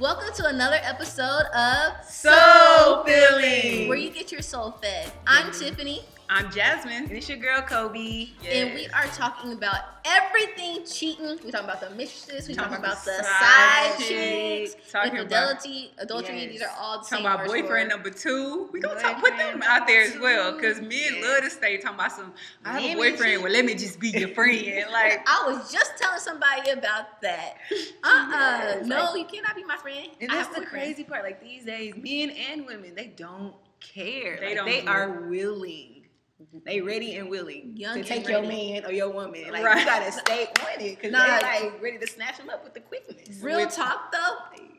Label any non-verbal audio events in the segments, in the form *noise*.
Welcome to another episode of Soul Filling. where you get your soul fed. I'm Tiffany, I'm Jasmine. And it's your girl Kobe. and we are talking about everything cheating. We're talking about the mistresses. We're talking, Talking about the about side side chicks, chicks, talking about- infidelity, adultery. Yes. These are all the Talking same about boyfriend for- number two. We gonna talk, put them out there as well, cause men Yes. love to stay talking about some. I have Let a boyfriend. cheat. Well, let me just be your friend. *laughs* Like, I was just telling somebody about that. *laughs* Uh-uh. Yes, no, like- you cannot be my friend. And I that's have the crazy part. Like these days, men and women, they don't care. They Like, don't They care. are willing. Mm-hmm. They ready and willing Young to and take your man or your woman. Like Right. you gotta stay on it because Nah. they like ready to snatch them up with the quickness. Real With- talk though, Like,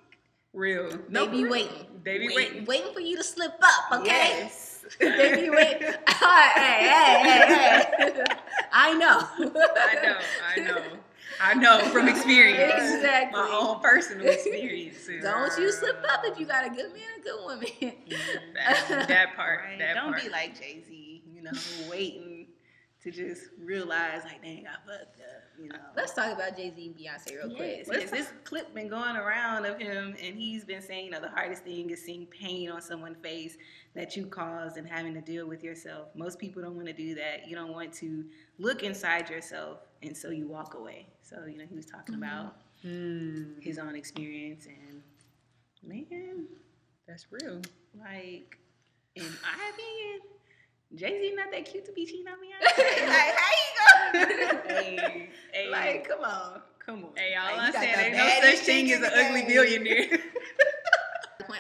real. they be real. waiting. They be Wait. waiting. Waiting for you to slip up, okay? Yes. they be waiting. *laughs* hey, hey, hey, hey. I know. I know. I know. I know from experience. Exactly. My own personal experiences. *laughs* Don't you slip up if you got a good man, a good woman. Mm-hmm. That, that part. Right? That Don't part. be like Jay Z, you know, waiting to just realize like, dang, I fucked up. You know. Let's talk about Jay Z and Beyonce real quick. Yes, Let's yes, this clip been going around of him, and he's been saying, you know, the hardest thing is seeing pain on someone's face that you caused and having to deal with yourself. Most people don't want to do that. You don't want to look inside yourself, and so you walk away. So, you know, he was talking Mm-hmm. about Mm, his own experience, and man, that's real. like, in my opinion, Jay Z not that cute to be cheating on me. *laughs* like, how you go? Hey, hey. Like, come on, come on. Hey, all Like, I'm you got saying the ain't no such thing as an ugly billionaire. *laughs*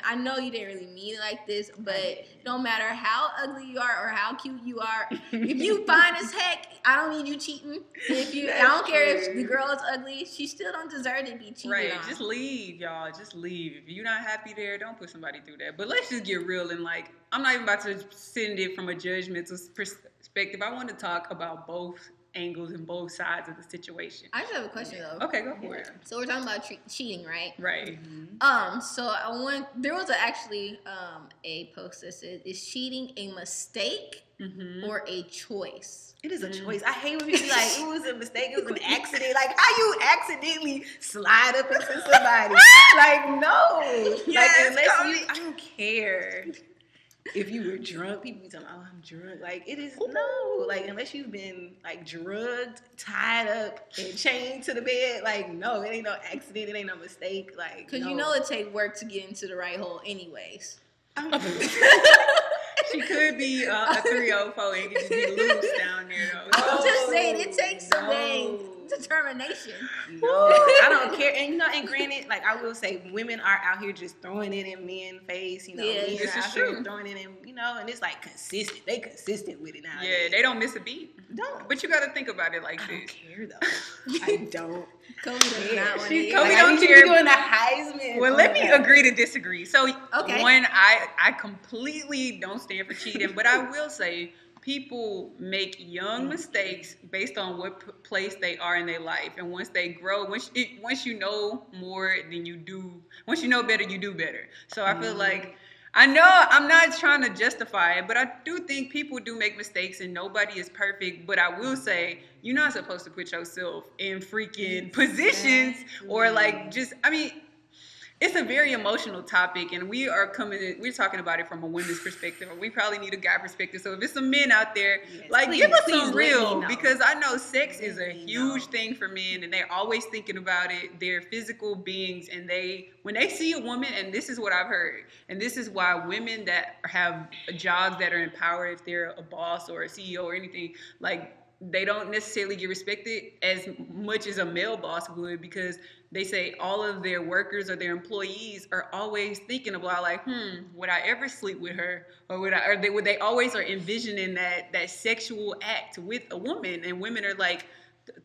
I know you didn't really mean it like this, but no matter how ugly you are or how cute you are, *laughs* if you fine as heck, I don't need you cheating. If you, I don't care if the girl is ugly, she still don't deserve to be cheated right, on. just leave, y'all. Just leave. If you're not happy there, don't put somebody through that. But let's just get real and like, I'm not even about to send it from a judgmental perspective. I want to talk about both angles and both sides of the situation. I just have a question though. Okay, go for it. So we're talking about tre- cheating, right? Right. Um, so I want there was a, actually um a post that said, "Is cheating a mistake Mm-hmm. or a choice?" It is a Mm. choice. I hate when people be like, it was a mistake, it was an *laughs* accident. Like, how you accidentally slide up into somebody? *laughs* like, no. Yes, like, unless Cody. you, I don't care. *laughs* If you were drunk, people be talking, oh, I'm drunk. Like, it is, no. Like, unless you've been, like, drugged, tied up, and chained to the bed, like, no, it ain't no accident, it ain't no mistake. Like, Because you know it take work to get into the right hole, anyways. *laughs* She could be uh, a 304 and could just be loose down there though. I'm No, just saying it takes some no. dang determination. No, I don't care. And you know, and granted, like I will say, women are out here just throwing it in men's face. You know, Yeah, men this are is out here true. throwing it in. You know, and it's like consistent. They consistent with it now. Yeah, they don't miss a beat. don't. But you got to think about it like I don't this. care though. *laughs* I don't. Kobe does not want to. Kobe Like, don't I need to care. be doing the Heisman. Well, let me God. agree to disagree. So, Okay. one, I I completely don't stand for cheating, but I will say people make young mm. mistakes based on what p- place they are in their life, and once they grow, once it, once you know more than you do, once you know better, you do better. So I feel mm-hmm. like. I know I'm not trying to justify it, but I do think people do make mistakes and nobody is perfect. But I will mm-hmm. say you're not supposed to put yourself in freaking positions or like mm-hmm. just I mean it's a very emotional topic and we are coming we're talking about it from a women's perspective and we probably need a guy perspective so if it's some men out there Yes, like please, give us some real because i know sex Let is a huge know. thing for men and they're always thinking about it they're physical beings and they when they see a woman and this is what i've heard and this is why women that have jobs that are empowered if they're a boss or a ceo or anything like they don't necessarily get respected as much as a male boss would because they say all of their workers or their employees are always thinking about like, hmm, would I ever sleep with her, or would I? Or they would they always are envisioning that that sexual act with a woman, and women are like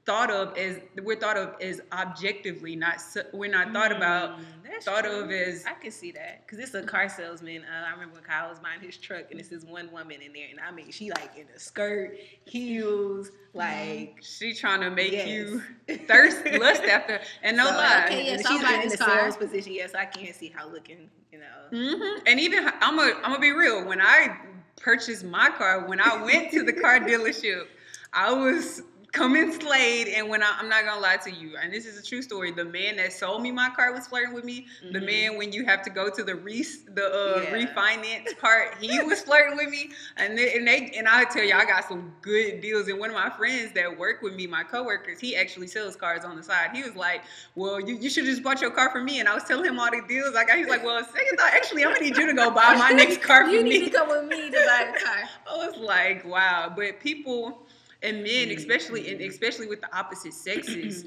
thought of as we're thought of as objectively, not we're not thought about Mm, thought true. of as I can see that because it's a car salesman. Uh, I remember when Kyle was buying his truck, and this is one woman in there, and I mean, she like in a skirt, heels, like she trying to make Yes. you *laughs* thirst, lust after, and no So, lie. Okay, yes, she's in the car. sales position. Yes, I can't see how looking, you know. hmm And even I'm gonna I'm gonna be real. When I purchased my car, when I went to the car *laughs* dealership, I was coming slayed. And when I, I'm not gonna lie to you, and this is a true story, the man that sold me my car was flirting with me. The Mhm. man when you have to go to the re the uh, Yeah. refinance part, he was flirting with me. And they, and they and I tell you, I got some good deals. And one of my friends that work with me, my coworkers, he actually sells cars on the side. He was like, "Well, you, you should just bought your car from me." And I was telling him all the deals I got. He's like, "Well, second thought, actually, I'm gonna need you to go buy my *laughs* next car for you me." You need to come with me to buy a car. *laughs* I was like, wow. But people and men, especially and especially with the opposite sexes,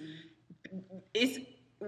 *clears throat* it's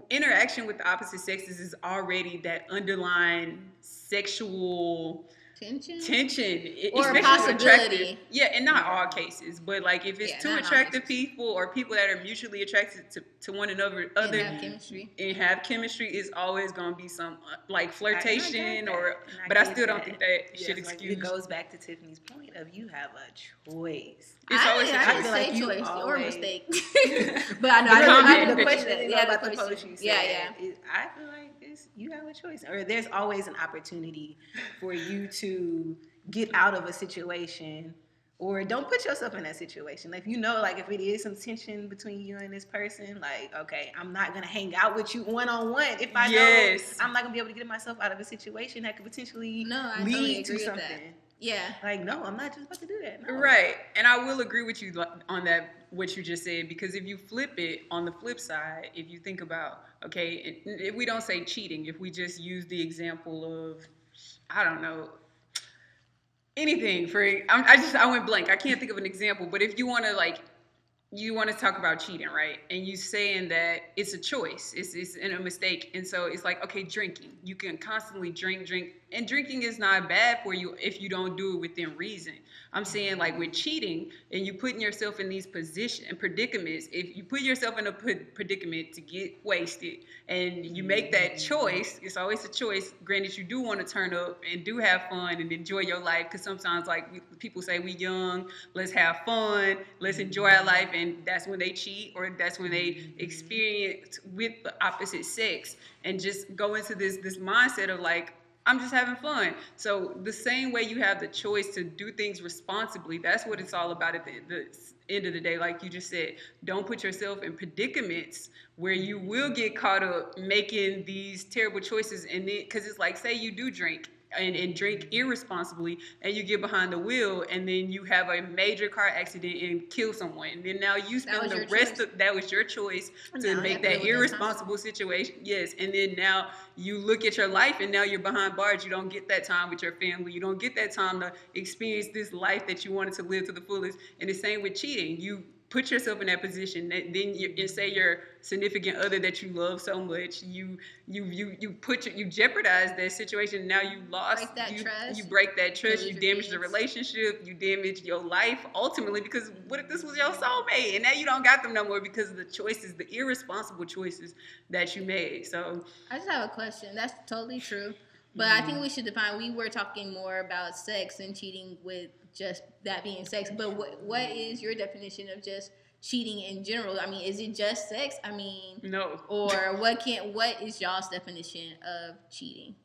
interaction with the opposite sexes is already that underlying sexual Tension. tension Or possibility. yeah and not all cases but like if it's Yeah, two not in all attractive people or people that are mutually attracted to, to one another and other have chemistry. and have chemistry is always going to be some uh, like flirtation I get or that, and but I get still don't think that Yes, should like, excuse It goes back to Tiffany's point of you have a choice. It's I, always a I, choice. I feel like you choice or always- mistake. *laughs* but I know I The know, I comment know the the question question. you know Yeah, about the the question. Yeah, yeah. I feel like this, you have a choice, or there's always an opportunity for you to get out of a situation, or don't put yourself in that situation. Like if you know, like if it is some tension between you and this person, like okay, I'm not gonna hang out with you one on one if I Yes. know I'm not gonna be able to get myself out of a situation that could potentially No, lead totally to agree with something. Yeah. Like no, I'm not just about to do that. No. Right. And I will agree with you on that, what you just said, because if you flip it on the flip side, if you think about, okay, if we don't say cheating, if we just use the example of, I don't know, anything for, I'm, I just, I went blank. I can't think of an example, but if you want to like, you want to talk about cheating, right? And you saying that it's a choice, it's it's in a mistake, and so it's like okay, drinking. You can constantly drink, drink, and drinking is not bad for you if you don't do it within reason. I'm saying like with cheating, and you putting yourself in these position and predicaments. If you put yourself in a predicament to get wasted, and you make that mm-hmm. choice, it's always a choice. Granted, you do want to turn up and do have fun and enjoy your life, because sometimes like people say we young, let's have fun, let's enjoy our mm-hmm. life, and that's when they cheat or that's when they mm-hmm. experience with the opposite sex and just go into this this mindset of like I'm just having fun. So the same way you have the choice to do things responsibly, that's what it's all about at the, the end of the day. Like you just said, don't put yourself in predicaments where you will get caught up making these terrible choices. And then, because it's like, say you do drink and, and drink irresponsibly and you get behind the wheel and then you have a major car accident and kill someone. And then now you spend the rest choice. of that was your choice to now make that live with those irresponsible situation. Yes, and then now you look at your life and now you're behind bars. You don't get that time with your family. You don't get that time to experience this life that you wanted to live to the fullest. And the same with cheating. You put yourself in that position. That then you and say your significant other that you love so much, you you you you put your, you jeopardize that situation. Now you lost. Break that you, trust. You break that trust. You damage the relationship. You damage your life ultimately because what if this was your soulmate and now you don't got them no more because of the choices, the irresponsible choices that you made. So I just have a question. That's totally true. But I think mm-hmm. we should define. We were talking more about sex and cheating with just that being sex. But what what is your definition of just cheating in general? I mean, is it just sex? I mean, no. or what can what is y'all's definition of cheating?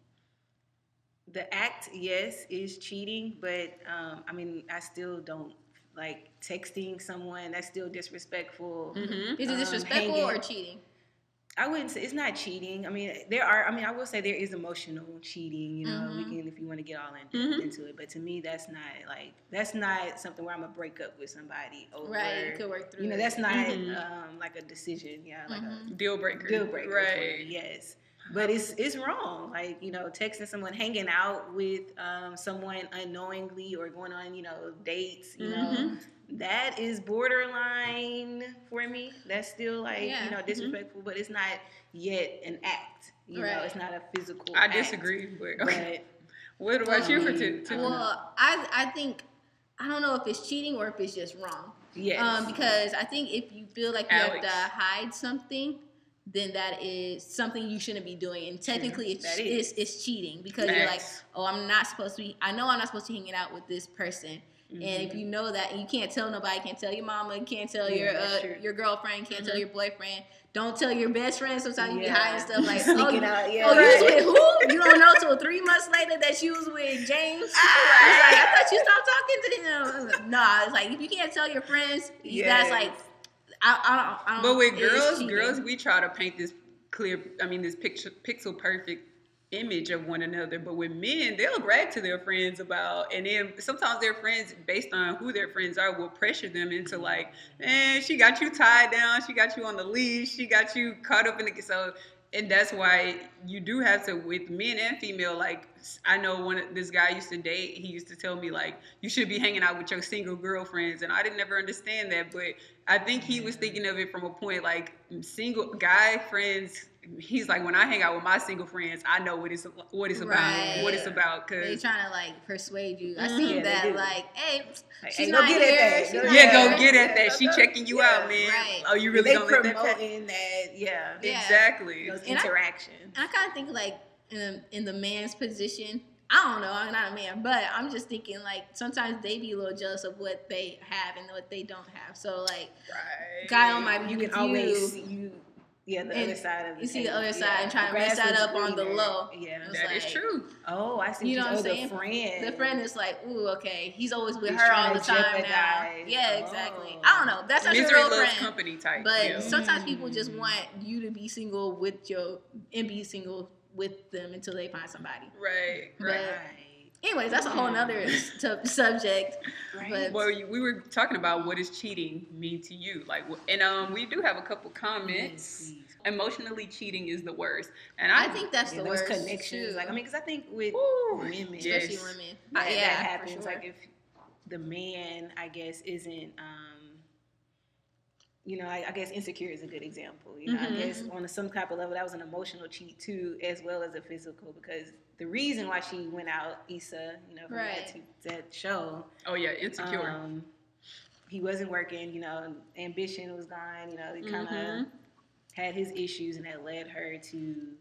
the act yes is cheating but um, i mean i still don't like texting someone that's still disrespectful Mm-hmm. Is it Um, disrespectful hanging- or cheating? I wouldn't say it's not cheating i mean there are i mean i will say there is emotional cheating you know we Mhm. can if you want to get all in, Mhm. into it but to me that's not like that's not something where i'm gonna break up with somebody over Right, you could work through. you know it. that's not Mhm. um, like a decision yeah like a Mhm. Deal breaker. deal breaker for me, Right. yes but it's it's wrong like you know texting someone hanging out with um, someone unknowingly or going on you know dates you know Mhm. That is borderline for me that's still like Yeah. you know Mm-hmm. disrespectful but it's not yet an act you know it's not a physical I act. disagree, but but. *laughs* What about you for Um, t- Tiffany? Well, I I think I don't know if it's cheating or if it's just wrong. yes Um, because I think if you feel like you Alex. have to hide something, then that is something you shouldn't be doing, and technically it's it's, is. it's cheating because you're like, oh, I'm not supposed to be. I know I'm not supposed to be hanging out with this person, And if you know that, you can't tell nobody, can't tell your mama, can't tell Yeah, your uh, your girlfriend, can't tell Mhm. your boyfriend. Don't tell your best friend. Sometimes you be Yeah. hiding stuff like, *laughs* Sneaking oh, you, out, yeah. oh, you was with who? You don't know till three months later that she was with James. It's like, I thought you stopped talking to him. Nah, it's like if you can't tell your friends, that's like, I, I don't. I don't But with girls, girls, we try to paint this clear. I mean, this picture, pixel perfect image of one another. But with men, they'll brag to their friends about, and then sometimes their friends, based on who their friends are, will pressure them into mm-hmm. like, man, she got you tied down, she got you on the leash, she got you caught up in the so. And that's why you do have to, with men and female. Like I know one of this guy used to date. He used to tell me like, you should be hanging out with your single girlfriends, and I didn't never understand that. But I think he was thinking of it from a point like single guy friends. He's like, when I hang out with my single friends, I know what it's what it's about, Right. what it's about. They Cause trying to like persuade you. I Mhm. seen Yeah, that like, hey, Like, she's hey, not go get here. at that. she's Go not yeah, here. go get at that. She checking you out, man. Right. Oh, you really they gonna let that promoting that, yeah, Yeah. Exactly. those I- interactions. And I kind of think like in in the man's position. I don't know. I'm not a man, but I'm just thinking like sometimes they be a little jealous of what they have and what they don't have. So like, Right. guy on my you can always you, see you, yeah, the other side of the you see the other side yeah. and try to mess that is up on the low. Yeah. It's That is like- true. Oh, I see. You know what I'm the saying? friend. The friend is like, ooh, okay, he's always with He's her all the time now. Yeah, oh. exactly. Oh. I don't know. That's not your Misery real friend. company type. But deal. sometimes people just want you to be single with your and be single with them until they find somebody. right, But- right. right. Anyways, that's a whole nother su- subject. Right. But Well, we were talking about what does cheating mean to you, like, and um, we do have a couple comments. please. Emotionally cheating is the worst, and I I, think that's Yeah, the worst. connections. too. Like I mean, because I think with Woo, women, yes. especially women. that, yeah, that happens. sure. Like if the man, I guess, isn't. um you know, I, I guess insecure is a good example. You know, Mhm. I guess on some type of level, that was an emotional cheat too, as well as a physical. Because the reason why she went out, Issa, you know, from Right. that, t- that show, oh yeah, insecure. um, he wasn't working. You know, ambition was gone. You know, he kind of Mhm. had his issues, and that led her to,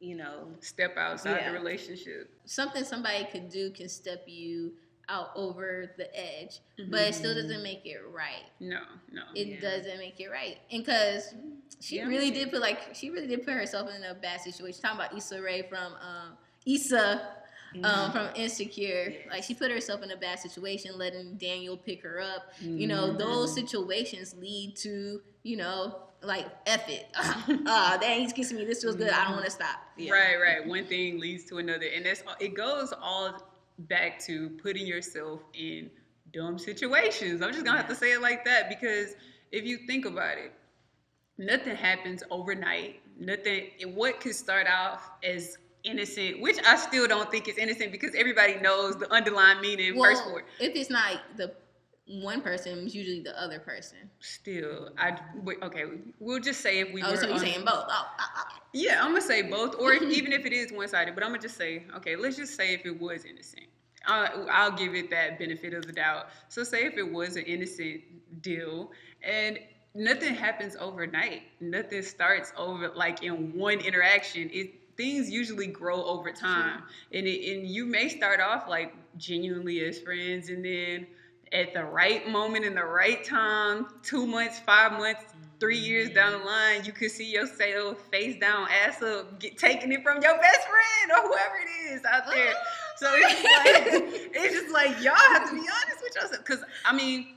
you know, Step outside yeah. the relationship. Something somebody could do can step you out over the edge, but it still doesn't make it right. No, no. It Yeah. doesn't make it right. And because she Yeah, really did put like she really did put herself in a bad situation. Talking about Issa Rae from um Issa um, Mhm. from Insecure. Yes. Like she put herself in a bad situation, letting Daniel pick her up. You know, Mhm. those situations lead to, you know, like F it. *laughs* Ah, dang, he's kissing me. This feels good. I don't want to stop. Yeah. Right, right. One thing leads to another, and that's it goes all back to putting yourself in dumb situations. I'm just gonna have to say it like that because if you think about it, nothing happens overnight. Nothing. What could start off as innocent, which I still don't think is innocent because everybody knows the underlying meaning. first Well, word. if it's not the one person, it's usually the other person. Still, I wait, okay. We'll just say if we oh, were so you're on- saying both? Oh, oh, oh. Yeah, I'm gonna say both, or if, *laughs* even if it is one sided. But I'm gonna just say, okay, let's just say if it was innocent, uh, I'll give it that benefit of the doubt. So say if it was an innocent deal, and nothing happens overnight, nothing starts over like in one interaction. It things usually grow over time, and it, and you may start off like genuinely as friends, and then at the right moment in the right time, two months, five months, three years down the mm-hmm. line, you could see yourself face down, ass up, get, taking it from your best friend or whoever it is out there. Oh, so it's like *laughs* it's just like y'all have to be honest with yourself, because I mean,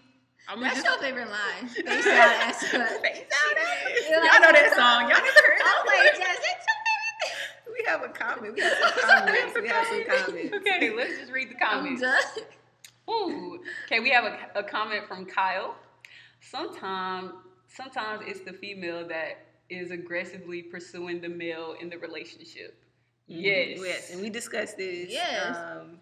I'm That's just your favorite line. *laughs* Face down, ass up. face down, ass. You're Y'all know that song. Y'all never heard it? was like, Jess, that's your *laughs* We have a comment. We have some comments. We have some comments. Okay, let's just read the comments. Ooh. Okay, we have a, a comment from Kyle. Sometimes, sometimes it's the female that is aggressively pursuing the male in the relationship. Yes. Yes, and we discussed this. Yes. Um,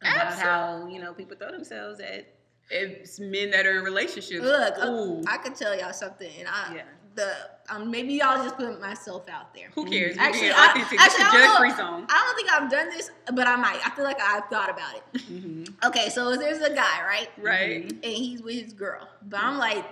about how you know people throw themselves at. It's men that are in relationships. Look, uh, Ooh. I could tell y'all something, and I Yeah. The um, maybe y'all just put myself out there. Who cares? Actually, We're I- actually, I don't know. I don't think I've done this, but I might. I feel like I've thought about it. Mm-hmm. Okay, so there's a guy, right? Right. And he's with his girl, but I'm like,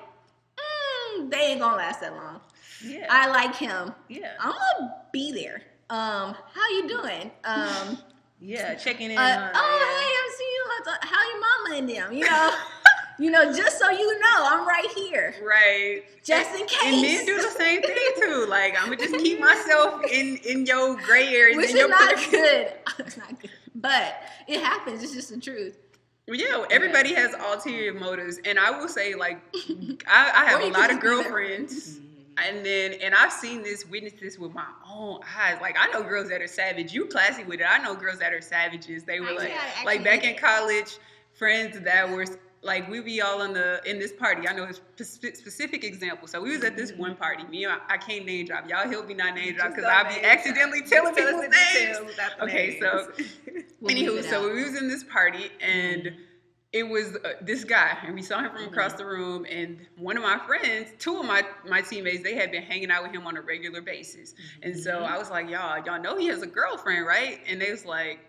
mm, they ain't gonna last that long. Yeah. I like him. yeah. I'm gonna be there. Um, how you doing? Um, *laughs* Yeah. Checking in. uh, on oh yeah. hey, I'm seeing you. how how your mama and them, you know, *laughs* you know, just so you know, I'm right here, Right. just in case. And men do the same thing too. Like I'm gonna just keep *laughs* myself in in your gray areas. which is not good. *laughs* it's not good, but it happens. It's just the truth. Yeah, everybody has ulterior motives, and I will say, like, *laughs* I, I have a lot of just be their girlfriends, and then, and I've seen this, witnessed this with my own eyes. Like, I know girls that are savage. You classy with it. I know girls that are savages. They were like, like back in college, friends that were like, we be all in the in this party. I know a spe- specific example. So we was at this one party. Me, I, I can't name drop. Y'all help me not name drop because I'll be accidentally drop. telling Just tell people's the names. details without the Okay, so. *laughs* We'll Anywho, so we was in this party and it was uh, this guy, and we saw him from across Mhm. the room. And one of my friends, two of my my teammates, they had been hanging out with him on a regular basis. And so Mhm. I was like, y'all, y'all know he has a girlfriend, right? And they was like,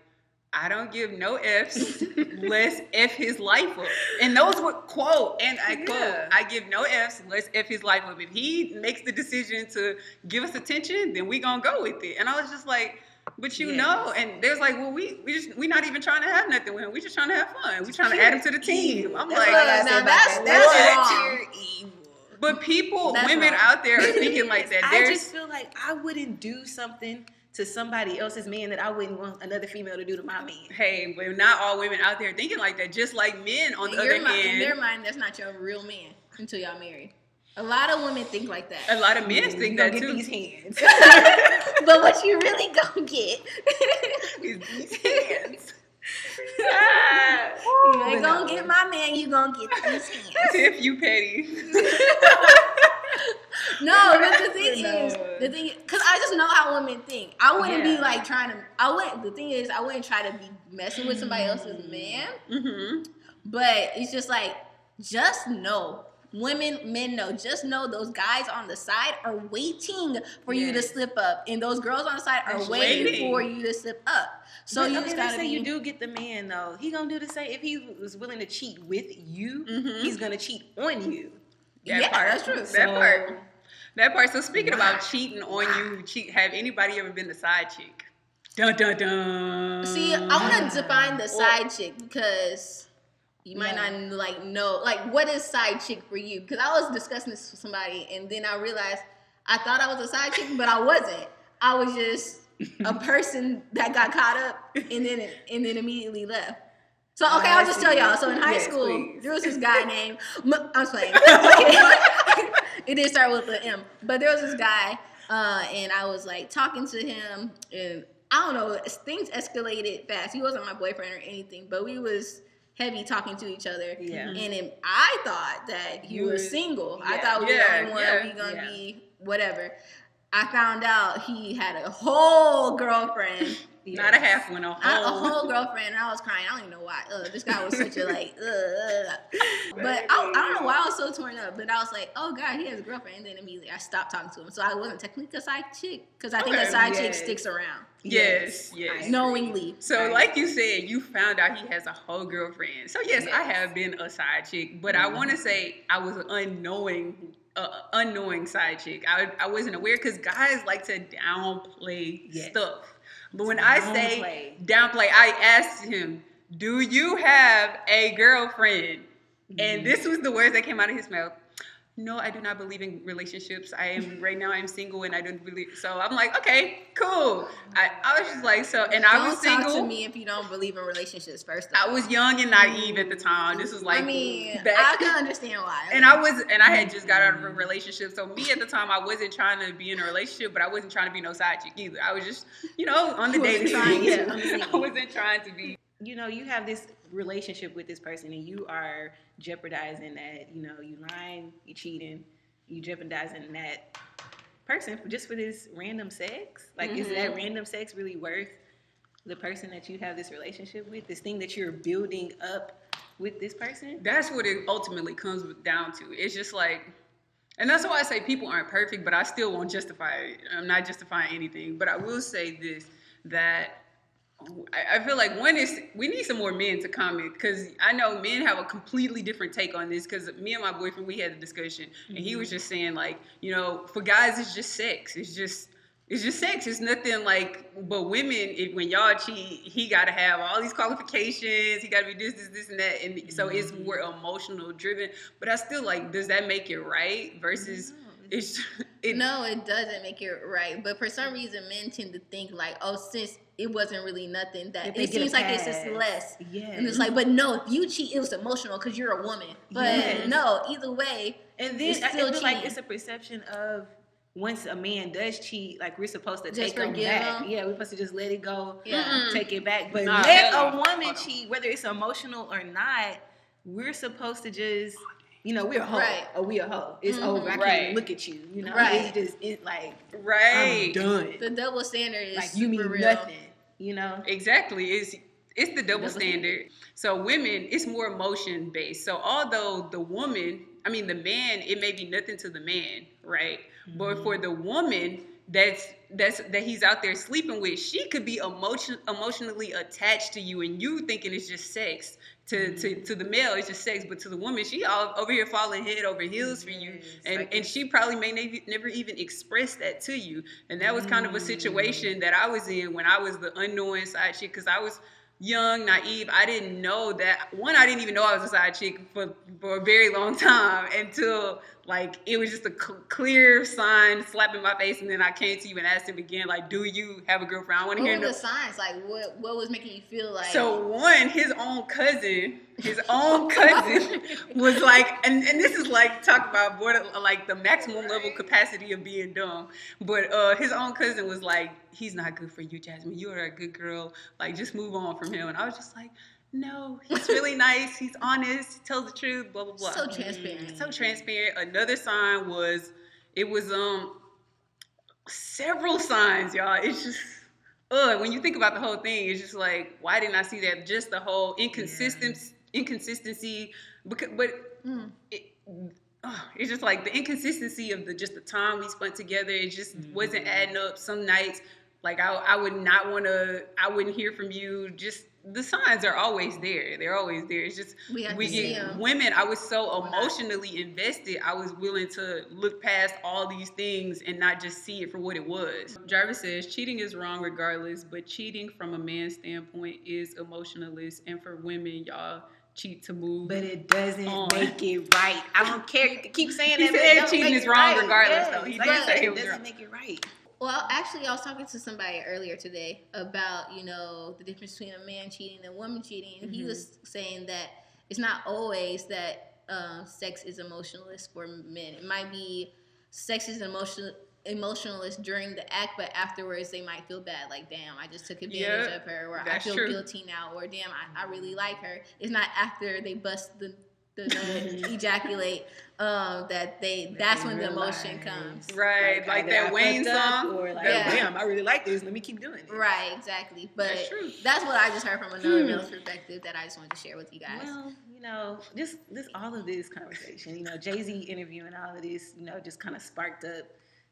I don't give no F's. let's F his life up. And those were quote, and I quote, I give no F's, let's F his life up. If he makes the decision to give us attention, then we gonna go with it. And I was just like, but you Yes. know, and they was like, well, we we just we not even trying to have nothing with him. We just trying to have fun. We trying to add him to the team. I'm That's like, what Now that's- that. that's What? wrong. You're evil. but people, That's women wrong. out there are thinking like *laughs* that. I There's just feel like I wouldn't do something to somebody else's man that I wouldn't want another female to do to my man. hey, but not all women out there thinking like that. Just like men, on in, the other mind, in their mind, that's not your real man until y'all married. A lot of women think like that. a lot of men You think gonna that get too. These hands. *laughs* *laughs* but what you really gonna get? *laughs* Is these hands. you ain't gonna get my man, you gonna get these hands. if you petty. *laughs* No, but the thing No. is, the thing, because I just know how women think. I wouldn't be like trying to. I wouldn't. The thing is, I wouldn't try to be messing with somebody else's man. hmm But it's just like, just know. Women, men know. Just know those guys on the side are waiting for you to slip up, and those girls on the side are waiting, waiting. for you to slip up. So But, you okay, gotta say be. you do get the man though. He gonna do the same. If he was willing to cheat with you, Mhm. he's gonna cheat on you. That yeah, part. that's true. That So- part. That part. So speaking Wow. about cheating on you, cheat. Have anybody ever been the side chick? Dun dun dun. See, I want to define the Or- side chick because you might Yeah. not like know like what is side chick for you? Because I was discussing this with somebody and then I realized I thought I was a side chick, but I wasn't. I was just a *laughs* person that got caught up and then and then immediately left. So okay, I'll just tell y'all. So in high Yes, school, please. there was this guy named M- I'm playing. *laughs* *laughs* it did start with an M, but there was this guy, uh, and I was like talking to him, and I don't know, things escalated fast. He wasn't my boyfriend or anything, but we was heavy talking to each other. Yeah. And it, I thought that he You was single. I thought we were Yeah, the only one. yeah, we gonna yeah. be whatever. I found out he had a whole girlfriend. Not a half one, a I, a whole. A whole girlfriend, and I was crying. I don't even know why. Ugh, this guy was such a like, *laughs* ugh. But I, I don't know why I was so torn up. But I was like, oh god, he has a girlfriend, and then immediately I stopped talking to him. So I wasn't technically a side chick because I think Okay. a side chick sticks around Yes, yes. I knowingly. So, Right. like you said, you found out he has a whole girlfriend. So, yes, I have been a side chick, but I want to say I was unknowing, uh, unknowing side chick. I, I wasn't aware because guys like to downplay Yes. stuff. But when I say Downplay. I asked him, "Do you have a girlfriend?" And Mhm. this was the words that came out of his mouth. No, I do not believe in relationships. I am right now. I'm single, and I don't believe. So I'm like, okay, cool. I, I was just like, so, and I don't was talk single. to me if you don't believe in relationships. First, of I all. was young and naive at the time. This was like, I mean, back- I can understand why. and I was, and I had just got out of a relationship. So me at the time, I wasn't trying to be in a relationship, but I wasn't trying to be no side chick either. I was just, you know, on the dating trying scene. to. on the *laughs* scene. I wasn't trying to be. you know, you have this relationship with this person and you are jeopardizing that, you know, you lying, you cheating, you jeopardizing that person for just for this random sex. Like, is that Mhm. random sex really worth the person that you have this relationship with? This thing that you're building up with this person? That's what it ultimately comes down to. It's just like, and that's why I say people aren't perfect, but I still won't justify it. I'm not justifying anything, but I will say this that I, I feel like one is we need some more men to comment because I know men have a completely different take on this. Because me and my boyfriend, we had a discussion, and he was just saying like, you know, for guys, it's just sex. It's just it's just sex. It's nothing like, but women, if, when y'all cheat, he got to have all these qualifications. He got to be this, this, this, and that. And so it's Mm-hmm. more emotional driven. But I still like, does that make it right? Versus, it's, *laughs* it, no, it doesn't make it right. But for some reason, men tend to think like, oh, since it wasn't really nothing, that That it seems like it's just less. Yeah, And it's like, but no, if you cheat, it was emotional because you're a woman. But Yes. no, either way, And then It's I still feel like it's a perception of once a man does cheat, like we're supposed to Just take him forgive back. him? Yeah, we're supposed to just let it go, Yeah. Take it back. But Nah, let hell a woman cheat, whether it's emotional or not, we're supposed to just, you know, we're a hoe Right. or we a hoe. It's Mhm. over. I can't Right. even look at you. You know, Right. it's just it, like right. I'm done. the double standard is Like super you mean real. nothing. You know. Exactly. It's it's the double Double standard. So women, it's more emotion based. So although the woman, I mean the man, it may be nothing to the man, right? But for the woman that's that's that he's out there sleeping with, she could be emotion emotionally attached to you and you thinking it's just sex. To, to, mm-hmm. to the male, it's just sex, but to the woman, she all over here falling head over heels for you, mm-hmm. and and she probably may never, never even express that to you. And that was kind of a mm-hmm. situation that I was in when I was the unknowing side chick because I was young, naive. I didn't know that one. I didn't even know I was a side chick for for a very long time until like it was just a cl- clear sign slap in my face, and then I came to you and asked him again, like, "Do you have a girlfriend? I want to hear." No- the signs? Like, what what was making you feel like? so one, his own cousin, his *laughs* own cousin was like, and, and this is like talk about border, like the maximum level capacity of being dumb. But uh, his own cousin was like, he's not good for you, Jasmine. You are a good girl. Like, just move on from him. And I was just like, no, *laughs* he's really nice. He's honest. He tells the truth. Blah blah blah. so transparent. so transparent. Another sign was, it was um several signs, y'all. It's just. Ugh, when you think about the whole thing, it's just like, why didn't I see that? Just the whole inconsistent inconsistency, because, but Mm. it, it's just like the inconsistency of the just the time we spent together. It just wasn't adding up. Some nights, like I, I would not want to. I wouldn't hear from you. Just the signs are always there. They're always there. It's just We have we get women. I was so emotionally invested. I was willing to look past all these things and not just see it for what it was. Jarvis says cheating is wrong regardless, but cheating from a man's standpoint is emotionalist, and for women, y'all cheat to move. But it doesn't On. make it right. I don't care. You can keep saying He that. but said cheating is wrong right. regardless, Yes, though. He like did say it it was doesn't wrong. make it right. Well, actually, I was talking to somebody earlier today about you know the difference between a man cheating and a woman cheating, and he was saying that it's not always that um, sex is emotionalist for men. It might be sex is emotional emotionalist during the act, but afterwards they might feel bad, like damn, I just took advantage Yeah, of her, or I feel true. guilty now, or damn, I, I really like her. It's not after they bust the the nut, *laughs* ejaculate um, that they that's when the emotion realize. comes. Right, like, either that I Wayne song. Or like, Yeah. damn, I really like this. Let me keep doing it. Right, exactly. But That's true. that's what I just heard from another Hmm. male's perspective that I just wanted to share with you guys. Well, you know, just this all of this conversation, you know, Jay Z interviewing all of this, you know, just kind of sparked up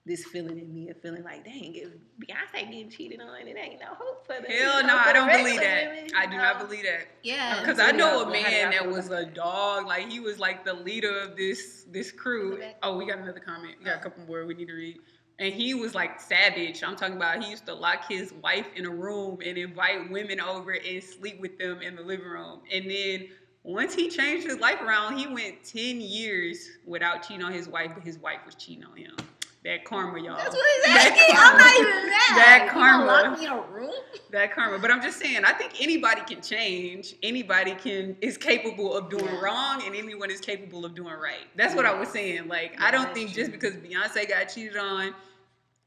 this feeling in me of feeling like, dang, if Beyonce getting cheated on, it ain't no hope for the Hell no, know, I don't believe that. women, I you do not believe that. yeah. Uh, because I know a How do y'all man that was a dog. Like he was like the leader of this this crew. Oh, we got another comment. We got a couple more we need to read. And he was like savage. I'm talking about he used to lock his wife in a room and invite women over and sleep with them in the living room. And then once he changed his life around, he went 10 years without cheating on his wife, but his wife was cheating on him. That karma, y'all. That's what he's asking. I'm not even mad. That You karma. lock me in a room? that karma. But I'm just saying, I think anybody can change. Anybody can is capable of doing Yeah. wrong, and anyone is capable of doing right. That's what I was saying. Like, I don't think just because Beyonce got cheated on,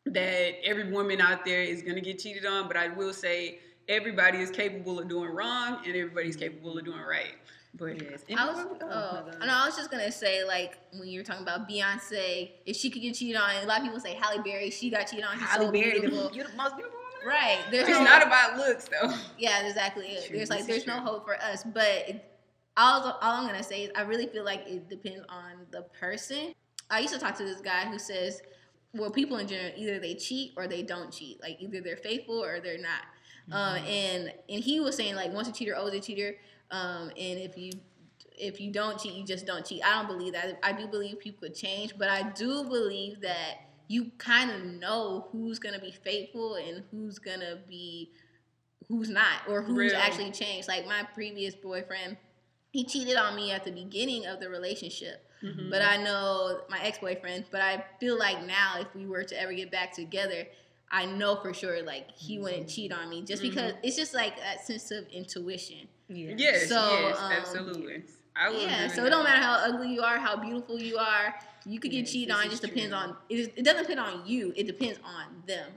that every woman out there is gonna get cheated on. But I will say, everybody is capable of doing wrong, and everybody's mm-hmm. capable of doing right. And I was, oh, no, I was just gonna say like when you're talking about Beyonce, if she could get cheated on, a lot of people say Halle Berry, she got cheated on. She's Halle so Berry, the beautiful. beautiful, most beautiful woman. Right. There's it's no, not about looks, though. *laughs* Yeah, exactly. it. True, There's like there's no hope for us, but it, all all I'm gonna say is I really feel like it depends on the person. I used to talk to this guy who says, well, people in general either they cheat or they don't cheat. Like either they're faithful or they're not. Um, Mm-hmm. and and he was saying like once a cheater, always a cheater. Um, and if you if you don't cheat, you just don't cheat. I don't believe that. I do believe people could change, but I do believe that you kind of know who's gonna be faithful and who's gonna be who's not or who's Real. actually changed. Like my previous boyfriend, he cheated on me at the beginning of the relationship. Mhm. But I know my ex boyfriend. But I feel like now, if we were to ever get back together, I know for sure like he wouldn't cheat on me just Mhm. because it's just like that sense of intuition. Yeah. yes, So, yes, um, absolutely. I would Yeah, so it don't matter how ugly you are, how beautiful you are. You could get Yes, cheated on. It just depends true. on it. Is, it doesn't depend on you. It depends on them.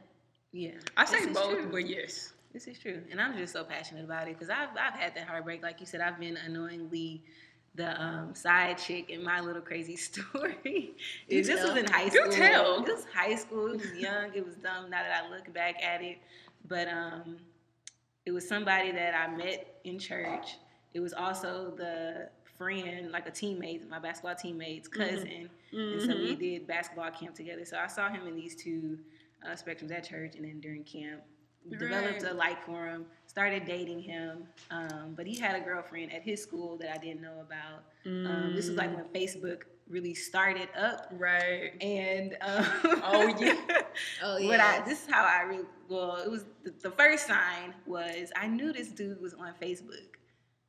Yeah. I say This both, true. but yes. This is true, and I'm just so passionate about it because I've I've had that heartbreak. Like you said, I've been annoyingly the um, side chick in my little crazy *laughs* story. This was in high school. tell. It was high school. It was young. It was dumb. Now that I look back at it, but um, it was somebody that I met in church. It was also the friend, like a teammate, my basketball teammate's cousin. And so we Mhm. did basketball camp together. So I saw him in these two uh, spectrums at church and then during camp. Developed a like for him, started dating him. Um, but he had a girlfriend at his school that I didn't know about. Um, this was like Mm. when Facebook really started up. right. And um, Oh, yeah. *laughs* Oh But I, yeah. this is how I really well. It was the, the first sign was I knew this dude was on Facebook,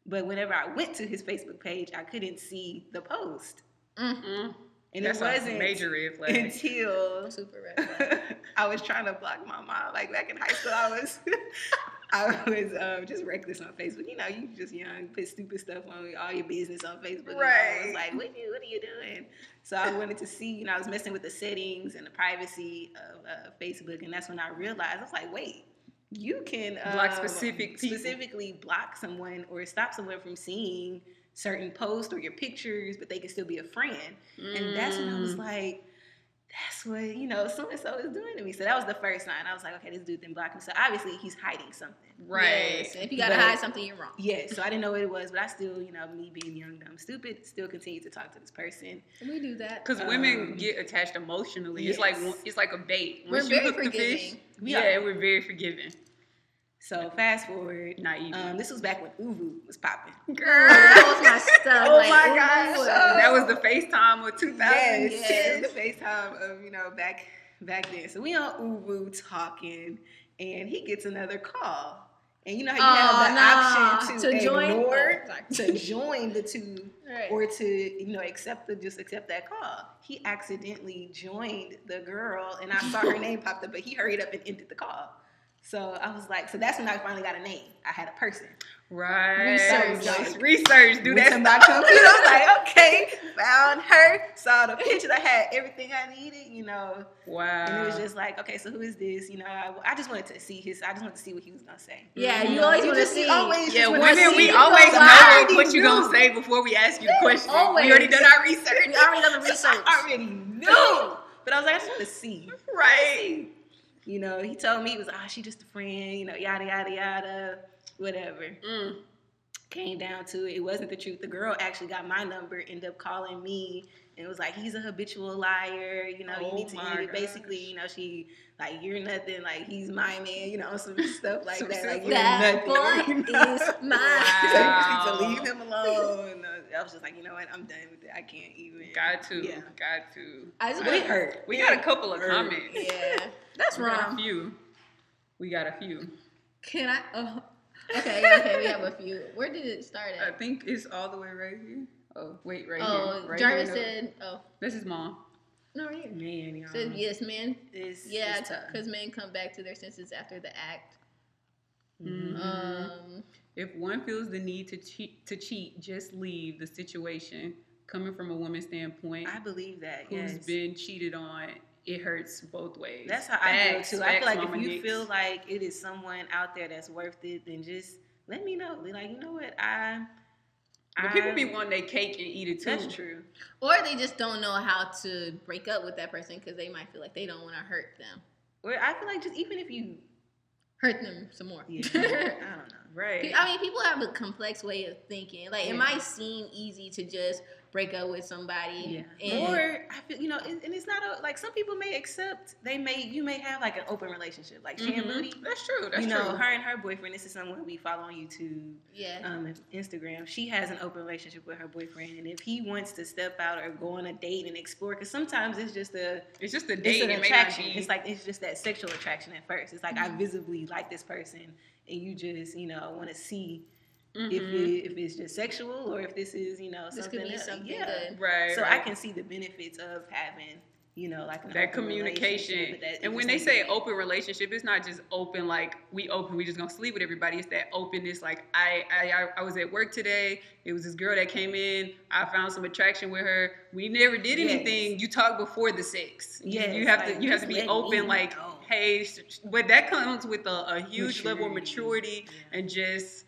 but whenever I went to his Facebook page, I couldn't see the post, Mm. and That's it wasn't a major red flag. until Super red flag. *laughs* I was trying to block my mom. Like back in high school, I was *laughs* I was um, just reckless on Facebook. You know, you just young, put stupid stuff on all your business on Facebook. and I Right. was like, what you what are you doing? So I wanted to see. You know, I was messing with the settings and the privacy of uh, Facebook, and that's when I realized I was like, wait. You can Block um, specific people. specifically block someone or stop someone from seeing certain posts or your pictures, but they can still be a friend. And that's when I was Mm. like, that's what, you know, so and so is doing to me. So that was the first sign. I was like, okay, this dude didn't block me. So obviously he's hiding something. right. Yes, and if you gotta But- hide something, you're wrong. Yeah, so I didn't know what it was, but I still, you know, me being young, dumb, stupid, still continued to talk to this person. We do that. Because women Um, get attached emotionally. It's like it's like a bait. We're you very hook the fish, forgiving. We yeah, are. we're very forgiving. So fast forward, Naive. um, this was back when ooVoo was popping. Girl, *laughs* that was my stuff. Oh like, my ooh, gosh. that was the FaceTime of 2010. Yes, the FaceTime of, you know, back back then. So we on ooVoo talking, and he gets another call. And you know how you Oh, have the option to, To join- ignore, oh, to *laughs* join the two Right. or to you know accept the just accept that call. He accidentally joined the girl, and I saw her *laughs* name popped up, but he hurried up and ended the call. So I was like, so that's when I finally got a name. I had a person. Right. Research. Like, research. Do Went that. to my computer. I was like, okay, found her, saw the picture. I had everything I needed, you know. Wow. And it was just like, okay, so who is this? You know, I, I just wanted to see his. I just wanted to see what he was gonna say. Yeah, mm-hmm. you always You want to just- see. always yeah, just wanna women, see we always So know already what you gonna say before we ask you the question. Always. We already done our research. We already done the *laughs* research. I already knew. But I was like, I just want to see. right. You know, he told me he was, ah, she just a friend, you know, yada, yada, yada, whatever. Mm. Came down to it, it wasn't the truth. The girl actually got my number, ended up calling me, and was like, he's a habitual liar, you know, you Oh need to, my you basically, you know, she, like, you're nothing, like, he's my man, you know, *laughs* some stuff like Some that. stuff Like, you're That nothing. *laughs* boy you know? is *laughs* So mine. you need to leave him alone. I was just like, you know what, I'm done with it. I can't even. Got to. Yeah. Got to. I just But it want. hurt. We got a couple of Hurt. comments. Yeah, that's We got a wrong. few. We got a few. Can I? Oh, *laughs* okay, okay. We have a few. Where did it start at? I think it's all the way right here. Oh, wait, right Oh, here. Right Jarvis here. said. Oh, This is mom. no, right here. Man, y'all. Said yes, man. It's, Yeah, because men come back to their senses after the act. Mhm. Mhm. Um, If one feels the need to cheat, to cheat, just leave the situation. Coming from a woman's standpoint, I believe that. who's Yes. been cheated on, it hurts both ways. That's how I feel Facts, too. I feel like Mama if you Nix. feel like it is someone out there that's worth it, then just let me know. Be like, you know what, I. but I- people be wanting their cake and eat it too. That's true. or they just don't know how to break up with that person because they might feel like they don't want to hurt them, Or I feel like just even if you, hurt them some more. yeah, *laughs* I don't know. Right. I mean, people have a complex way of thinking. Like, it might seem easy to just break up with somebody. Yeah. And, or I feel you know, and and it's not a, like some people may accept. They may you may have like an open relationship, like Shan Mhm. Boody. That's true. That's you know, true. her and her boyfriend. This is someone we follow on YouTube, yeah. um, Instagram. She has an open relationship with her boyfriend, and if he wants to step out or go on a date and explore, because sometimes it's just a it's just a it's date. an It attraction. be. It's like it's just that sexual attraction at first. It's like I Mhm. visibly like this person, and you just you know want to see if Mhm. it, if it's just sexual or if this is you know This something could be else. something yeah. good. right. So right. I can see the benefits of having, you know, like an that open communication. that- and when they say something- open relationship, it's not just open like we open, we just gonna sleep with everybody. It's that openness. Like I, I, I- I was at work today. It was this girl that came in. I found some attraction with her. We never did Yes. anything. You talk before the sex. You- Yes, you have like, to, you have to be open. Like, know. hey, sh- sh- but that comes with a, a huge level of Maturity. maturity Yeah. and just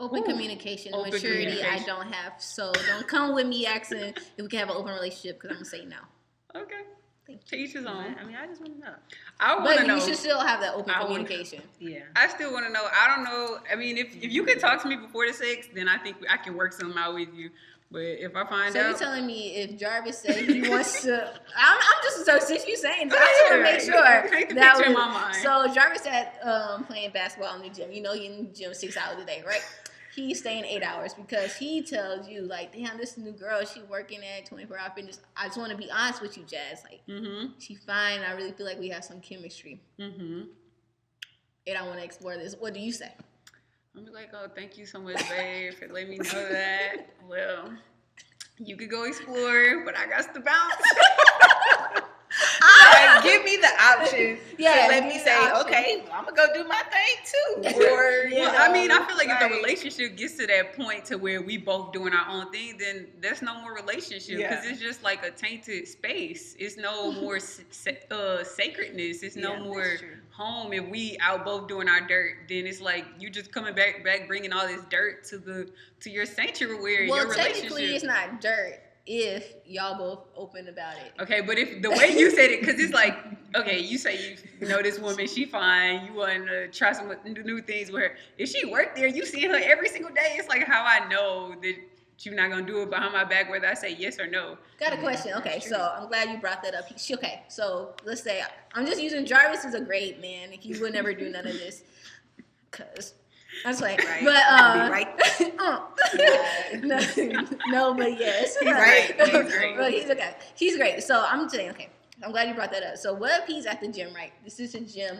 Open Ooh. communication, Open maturity. I don't have, so don't come with me asking if we can have an open relationship because I'm gonna say no. okay. Thank To each his own. I mean, I just want to know. I want to But know. you should still have that open I wanna- communication. Yeah. I still want to know. I don't know. I mean, if if you can talk to me before the sex, then I think I can work something out with you. But if I find out So you're telling me if Jarvis said he wants to, *laughs* I'm, I'm just so since you saying this, I just want to make sure Paint the that picture in was- my mind. So Jarvis at um, playing basketball in the gym. You know, he in the gym six hours a day, right? He's staying eight hours because he tells you like, damn, this new girl, she working at 24 hour fitness. I just want to be honest with you, Jazz. Like, mm-hmm, she fine. I really feel like we have some chemistry, mm-hmm. and I want to explore this. What do you say? I'm like, oh, thank you so much, babe, for letting me know that. *laughs* Well, you could go explore, but I got to bounce. *laughs* Like, *laughs* give me the option. Yeah, to let me me say, option. okay, I'm gonna go do my thing too. *laughs* Or you well, know, I mean, I feel like, if the relationship gets to that point to where we both doing our own thing, then there's no more relationship because Yeah. it's just like a tainted space. It's no *laughs* more sa- uh, sacredness. It's no Yeah, more home. If we out both doing our dirt, then it's like you just coming back, back bringing all this dirt to the to your sanctuary, well, your technically, relationship. it's not dirt if y'all both open about it. Okay, but if the way you said it, because it's like, okay, you say you know this woman, she fine, you want to try some new things with her. If she worked there, you see her every single day. It's like how I know that you're not gonna do it behind my back, whether I say yes or no. Got a question. Okay, so I'm glad you brought that up. She, okay, so let's say I'm just using Jarvis is a great man. He would never do none of this. Cause that's like, Right. but uh, right *laughs* no, no, but yes, He's right. He's great. but he's okay. He's great. So I'm saying, okay, I'm glad you brought that up. So what if he's at the gym, right? This is a gym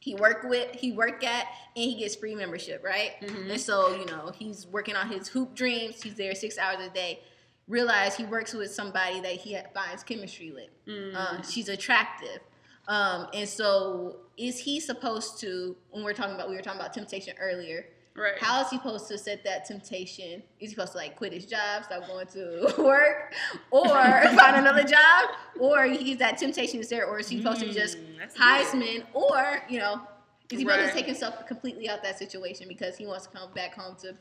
he work with, he work at, and he gets free membership, right? Mhm. And so you know he's working on his hoop dreams. He's there six hours a day. Realize he works with somebody that he finds chemistry with. Mm. Um, she's attractive. Um, and so is he supposed to when we're talking about we were talking about temptation earlier right. how is he supposed to set that temptation is he supposed to like quit his job stop going to *laughs* work or *laughs* find another job or he's that temptation is there or is he supposed to just Mm, that's good. Heisman or you know is he supposed Right. to take himself completely out that situation because he wants to come back home to right,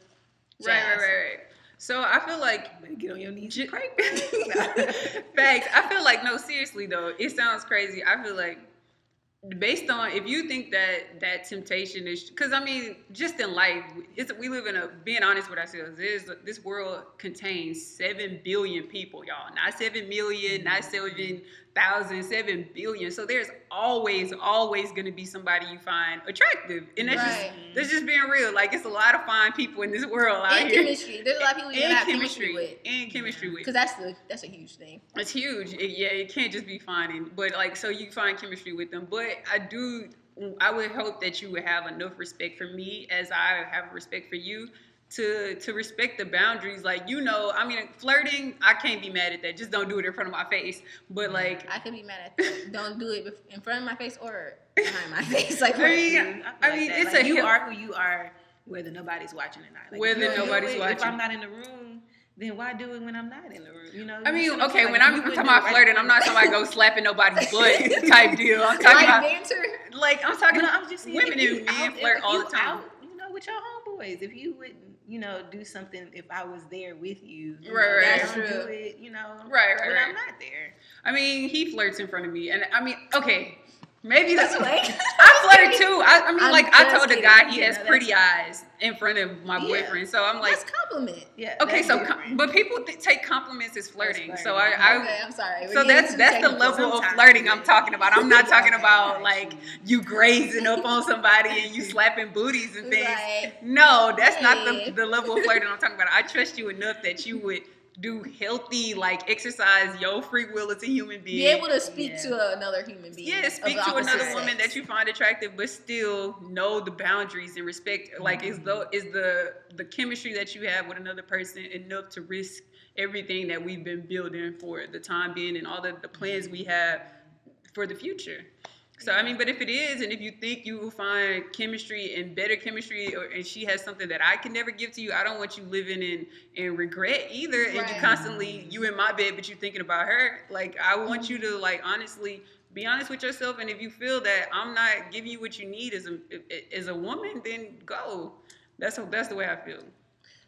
right, right, right. So I feel like get on your knees J- and pray. *laughs* *laughs* Facts. I feel like no, seriously though, it sounds crazy. I feel like based on if you think that that temptation is because I mean, just in life, it's we live in a being honest with ourselves. Is this world contains seven billion people, y'all. Not seven million, not seven thousand, seven billion. So there's always, always gonna be somebody you find attractive, and that's Right. just that's just being real. Like it's a lot of fine people in this world out and here. chemistry there's a lot of people you and have chemistry, chemistry with and chemistry with. because that's the that's a huge thing It's huge. It, yeah, it can't just be finding, but like, so you find chemistry with them. But I do, I would hope that you would have enough respect for me as I have respect for you to to respect the boundaries. Like, you know, I mean, flirting, I can't be mad at that. Just don't do it in front of my face. But mm, like, I can be mad at that. *laughs* Don't do it in front of my face or behind my *laughs* face. Like, I mean, I, I I mean, mean, it's like a you hell- are who you are, whether nobody's watching or not. Like, Whether you nobody's it, watching. If I'm not in the room, then why do it when I'm not in the room? You know. I mean, see what I'm okay, saying? when I'm, you I'm wouldn't talking do it about right flirting, I'm not then. talking about go *laughs* slapping nobody's butt type deal. I'm talking like about, banter. like, I'm talking You know, about I'm just saying, women if you and men flirt all the time. Out, you know, with your homeboys, if you would, you know, do something, if I was there with you, you Right, know, right, That's true. Do it, you know, Right, right, when right. I'm not there. I mean, he flirts in front of me, and I mean, okay, Maybe that's *laughs* That's like I flirt *laughs* too. I, I mean, I'm like I just told the guy he Yeah, has that's pretty fine. eyes in front of my Yeah. boyfriend. So I'm like, That's compliment. yeah. okay, so com- but people th- take compliments as flirting. flirting. So I, I okay, I'm sorry. We're so that's that's the level of flirting I'm talking about. I'm not talking about like you. you grazing up on somebody and you slapping booties and things. Like, No, that's not the, the level of flirting I'm talking about. I trust you enough that you *laughs* would do healthy, like exercise your free will as a human being. be able to speak Yeah. to another human being. yeah, speak to another woman that you find attractive, but still know the boundaries and respect. Like, is mm-hmm. though is the the chemistry that you have with another person enough to risk everything that we've been building for the time being and all the, the plans mm-hmm. we have for the future. So I mean, but if it is, and if you think you will find chemistry and better chemistry, or, and she has something that I can never give to you, I don't want you living in in regret either, and you constantly you in my bed, but you thinking about her. Like I want you mm-hmm. to like honestly be honest with yourself, and if you feel that I'm not giving you what you need as a as a woman, then go. That's that's the way I feel.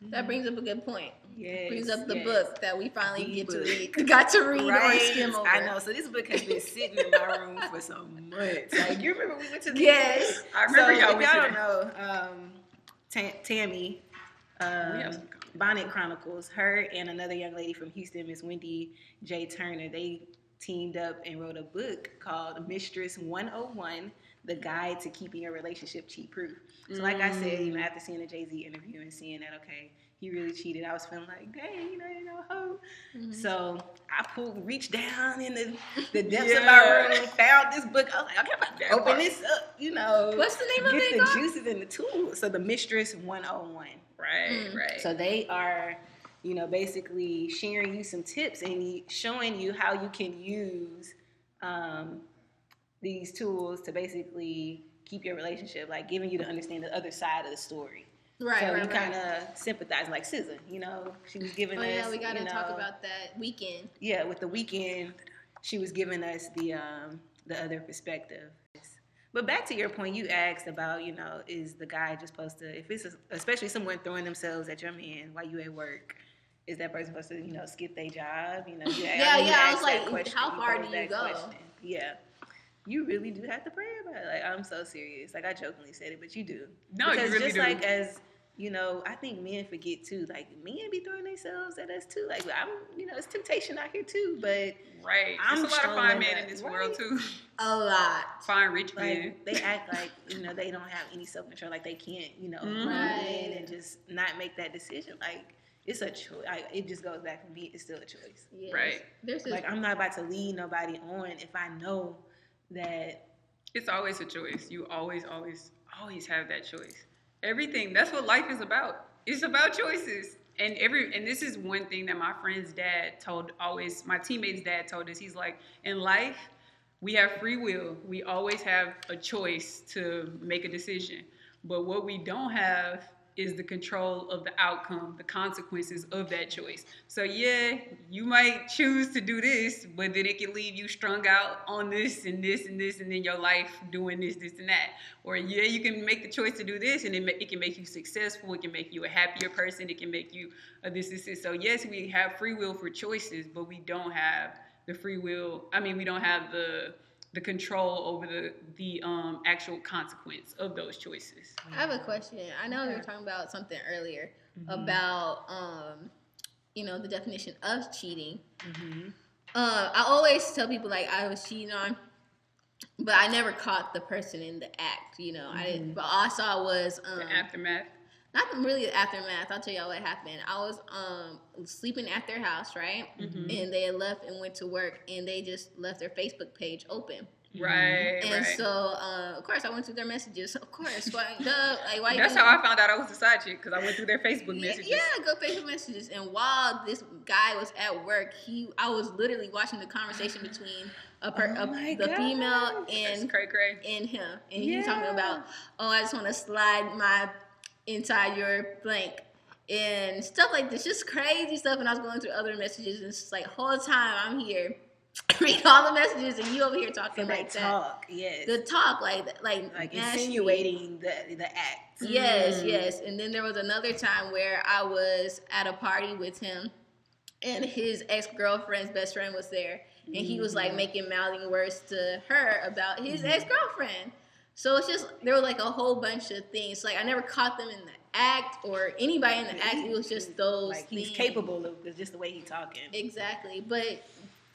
That brings up a good point. Yes, brings up the yes. book that we finally The get to read, *laughs* got to read or skim over. I know. So this book has been sitting in my room for some months. Like you remember we went to the Yes. I remember so y'all if y'all don't know, um, Ta- Tammy, We uh, have some Bonnet Chronicles, her and another young lady from Houston, Miss Wendy J. Turner, they teamed up and wrote a book called Mistress 101 The Guide to Keeping Your Relationship Cheat Proof. So, like I said, you know, Mm. after seeing the Jay Z interview and seeing that, okay, he really cheated, I was feeling like, dang, you know, you know, hoe. Mhm. So I pulled, reached down in the, the depths of my room, found this book. I was like, okay, I'm about to That open part. this up, you know. What's the name of get it? the called? juices and the tools. So the Mistress 101. Right, Mm. right. So they are, you know, basically sharing you some tips and showing you how you can use um, these tools to basically keep your relationship, like giving you to understand the other side of the story. Right, so right, you kind of sympathize, like SZA, you know, she was giving Oh us. yeah, we gotta you talk about that weekend. yeah, with the weekend, she was giving us the um, the other perspective. But back to your point, you asked about, you know, is the guy just supposed to, if it's a, especially someone throwing themselves at your man while you at work, is that person supposed to, you know, skip their job? You know, you, *laughs* Yeah, yeah, I was like, how far do you go? Yeah. You really do have to pray about it. Like, I'm so serious. Like, I jokingly said it, but you do. No, you because really just do. like as you know, I think men forget too. Like men be throwing themselves at us too. Like I'm, you know, it's temptation out here too. But right. I'm There's a lot of fine men in this right. world too. *laughs* A lot. Fine rich men. like they act like you know they don't have any self control. Like they can't, you know, Mhm. move Right. in and just not make that decision. Like it's a choice. Like, it just goes back to me. It's still a choice. Yes. Right. There's. Like I'm not about to lead nobody on if I know that. It's always a choice. You always, always, always have that choice. Everything. That's what life is about. It's about choices. And every and this is one thing that my friend's dad told always my teammates' dad told us. He's like, in life, we have free will. We always have a choice to make a decision. But what we don't have is the control of the outcome, the consequences of that choice. So yeah, you might choose to do this, but then it can leave you strung out on this and this and this, and then your life doing this, this and that. Or yeah, you can make the choice to do this, and it, it can make you successful. It can make you a happier person. It can make you a this, this, this. So yes, we have free will for choices, but we don't have the free will. I mean, we don't have the the control over the the um, actual consequence of those choices. I have a question. I know we were talking about something earlier Mm-hmm. about, um, you know, the definition of cheating. Mm-hmm. Uh, I always tell people like I was cheating on, but I never caught the person in the act. You know, I didn't. But all I saw was um, The aftermath. Not really the aftermath. I'll tell y'all what happened. I was um sleeping at their house, right? Mhm. And they had left and went to work, and they just left their Facebook page open. Right, And right. so, uh, of course, I went through their messages. Of course, why, *laughs* duh, like why? That's how I found out I was a side chick because I went through their Facebook messages. yeah, go Facebook messages. And while this guy was at work, he I was literally watching the conversation between a, per, Oh a my the female and cray cray. and him, and he was talking about, oh, I just want to slide my inside your blank and stuff like this, just crazy stuff. And I was going through other messages, and it's just like whole time I'm here *laughs* reading all the messages, and you over here talking like that. talk, yes, The talk, like like like nasty. insinuating the the act. Yes, Mm. yes. And then there was another time where I was at a party with him and his ex girlfriend's best friend was there, and he was Mm-hmm. like making mouthing words to her about his Mhm. ex girlfriend. So it's just there were like a whole bunch of things. Like I never caught them in the act or anybody in the act. It was just those. Like he's things. capable of just the way he's talking. Exactly, but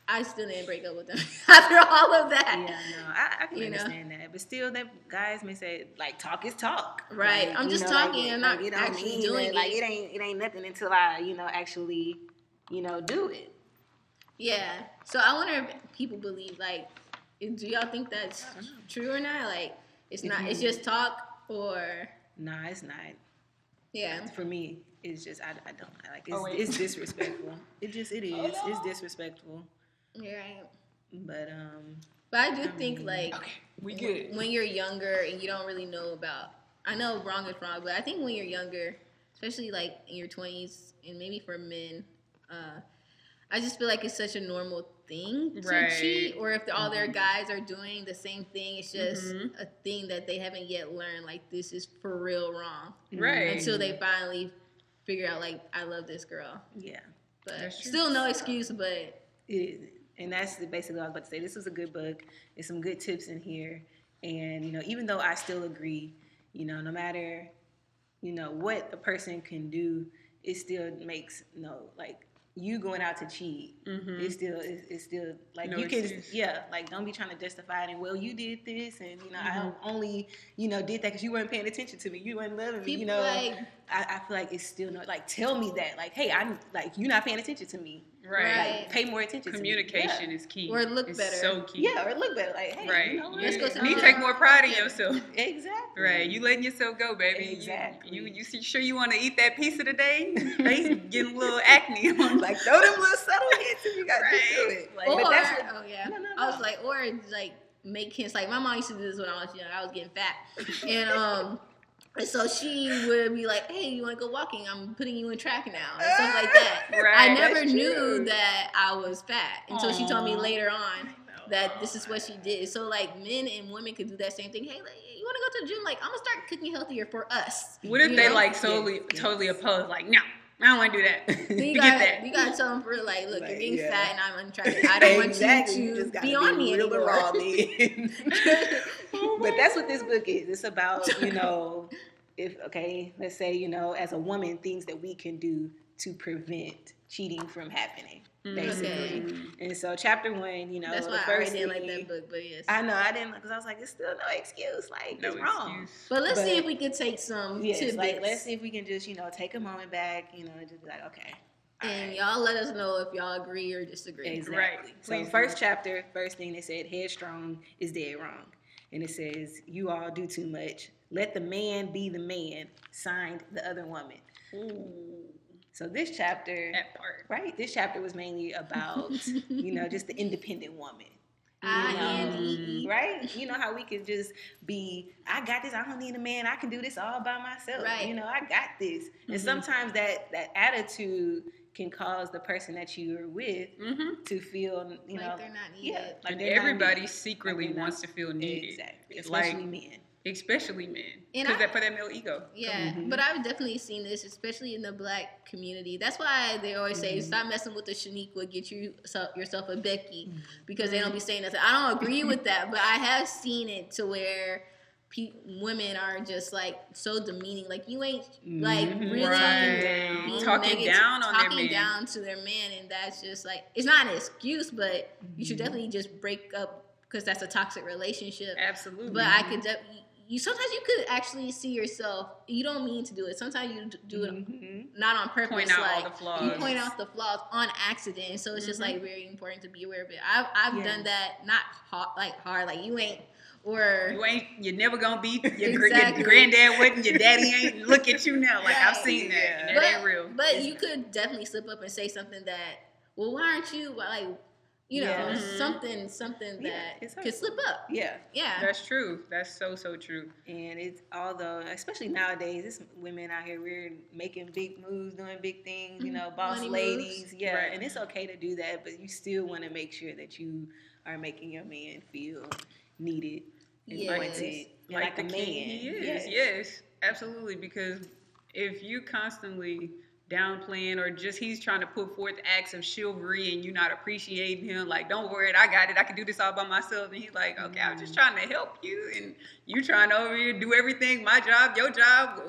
I still didn't break up with him *laughs* after all of that. Yeah, no, I, I can You know? understand that, but still, that guys may say like talk is talk. Right, I'm just know, talking, Like, I'm not it actually mean doing that, Like it. it ain't it ain't nothing until I you know actually you know do it. Yeah. So I wonder if people believe like, do y'all think that's know. true or not? Like, it's If not. It's just talk or Nah, it's not. yeah. For me, it's just I, I don't like it's Oh, it's *laughs* disrespectful. It just it is. Oh, no. It's disrespectful. You're right. But um, But I do I think mean, like Okay, we good. when you're younger and you don't really know about. I know wrong is wrong, but I think when you're younger, especially like in your 20s and maybe for men, uh, I just feel like it's such a normal thing to Right. cheat. Or if all their Mhm. guys are doing the same thing, it's just Mhm. a thing that they haven't yet learned. Like this is for real wrong Right. until they finally figure out like I love this girl. yeah, But still no excuse. But it is. And that's basically what I was about to say. This was a good book. There's some good tips in here. And, you know, even though I still agree, you know, no matter, you know, what a person can do, it still makes, no, like, you going out to cheat, Mhm. it's still, it's, it's still, like, No you can, yeah, like, don't be trying to justify it and, well, you did this, and, you know, Mhm. I only, you know, did that because you weren't paying attention to me. You weren't loving me, people you know. like I, I feel like it's still not, like, tell me that. Like, hey, I'm, like, you're not paying attention to me. Right. Right. Like, pay more attention to me. Yeah. Communication is key. Or look it's better. So key. Yeah, or look better. Like, hey, Right. you know? Let's go You to need take more pride in yourself. Exactly. Right, you letting yourself go, baby. You- Exactly. You you, see, sure you want to eat that pizza today? Face getting a little acne. on *laughs* like throw them little subtle hits if you got to do it. Like, or but that's what, oh yeah, No, no, I was like, or like make hints. Like my mom used to do this when I was young. I was getting fat, and um, and so she would be like, "Hey, you want to go walking? I'm putting you in track now," and stuff like that. *laughs* I never knew true. that I was fat until she told me later on that this is what she did. So like men and women could do that same thing. Hey, like, you want to go to the gym? Like I'm gonna start cooking healthier for us. What if You they know? like solely, Yes, yes. totally opposed? Like, no, I don't want to do that. *laughs* Then you Forget got that. you got to tell them for real, like, look, you're Like, getting yeah. fat and I'm unattractive. I don't exactly. want you to gotta be on me and anymore. raw *laughs* then. Oh but that's what this book is. It's about you know, if okay, let's say you know, as a woman, things that we can do to prevent cheating from happening, mm-hmm. basically. Okay. And so, chapter one, you know, That's the why I first already didn't like that book, but yes. I know I didn't because I was like, it's still no excuse. Like No it's wrong. excuse. But let's see if we could take some Yes, tidbits. like let's see if we can just you know take a moment back, you know, and just be like, okay, all and right. y'all let us know if y'all agree or disagree. Exactly. Right, So please first do. chapter, first thing they said, headstrong is dead wrong. And it says, you all do too much. Let the man be the man. Signed the other woman. So this chapter, That part. right? This chapter was mainly about, you know, just the independent woman. I know, and E. Right? You know how we could just be, I got this, I don't need a man, I can do this all by myself. Right. You know, I got this. And Mhm. sometimes that that attitude can cause the person that you're with Mm-hmm. to feel, you like know, they're not needed. yeah, like And everybody needed. secretly Like wants to feel needed. Exactly, especially like- men. Especially men. Because that for that male ego. Yeah, Mhm. but I've definitely seen this, especially in the black community. That's why they always say, Mhm. "Stop messing with the Shaniqua, get you so- yourself a Becky," Mm-hmm. because they don't be saying nothing. I don't agree with that, but I have seen it to where pe- women are just like so demeaning. Like you ain't like Mhm. really Right. being Talking negative- down on their talking man. down to their man, and that's just like it's not an excuse, but you should definitely just break up because that's a toxic relationship. Absolutely. But I could de- you sometimes you could actually see yourself. You don't mean to do it. Sometimes you do it Mhm. not on purpose. Point out all like the flaws. you point out the flaws on accident. So it's just Mhm. like very important to be aware of it. I've I've Yes. done that not hard, like hard, like you ain't or You ain't. You're never gonna be. *laughs* Your, Exactly. your granddad wouldn't Your daddy ain't. Look at you now. Like I've seen that. And that but, ain't real. But you could definitely slip up and say something that, well, why aren't you like, you know, Yeah. Mhm. something something that it's could slip up. Yeah, Yeah. That's true. That's so so true. and it's although especially nowadays, it's women out here we're making big moves, doing big things. You know, boss Money ladies. moves. Yeah, Right. and it's okay to do that, but you still want to make sure that you are making your man feel needed and Yes. wanted, like, like, the a man. king he is. Yes. Yes. absolutely. Because if you constantly downplaying or just he's trying to put forth acts of chivalry and you not appreciating him like don't worry I got it. I can do this all by myself. And he's like okay I'm just mm. trying to help you and you trying to over here do everything my job your job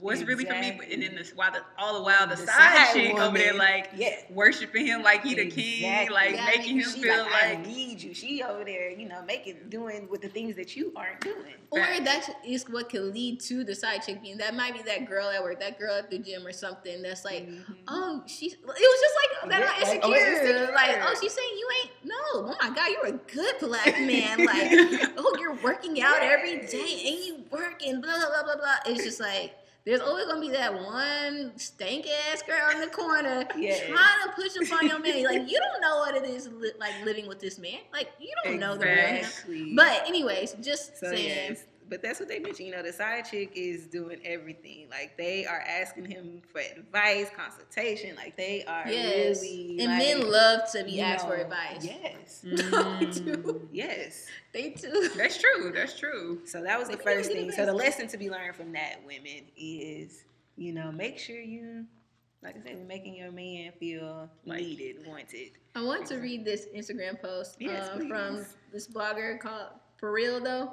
what's really for me Exactly. and then this while the all the while the, The side, side chick over there like yeah. worshiping him like he the king like Yeah, making him feel like, I need you. She over there, you know, making doing with the things that you aren't doing. Or Facts. that is what could lead to the side chick being that might be that girl at work, that girl at the gym or something that's like, Mhm. oh, she's. It was just like that Yeah, on like, insecure. oh, Insecure. Like, oh, she's saying you ain't. No, oh my god, you're a good black *laughs* man. Like, oh, you're working out every day and you working. Blah blah blah blah blah. It's just like. There's always gonna be that one stank ass girl in the corner Yes. trying to push up on your man. Like *laughs* you don't know what it is li- like living with this man. Like you don't know the real him. But anyways, just So saying. yes, but that's what they mentioned. You know, the side chick is doing everything. Like they are asking him for advice, consultation. Like they are Yes. really. and like, men love to be asked for advice. Yes, *laughs* they Mm. do. yes. They do. that's true that's true So that was the first thing. So the lesson to be learned from that, women, is you know make sure you, like I said, making your man feel Like- needed, wanted. I want to read this Instagram post Yes, um, from this blogger called For Real Though.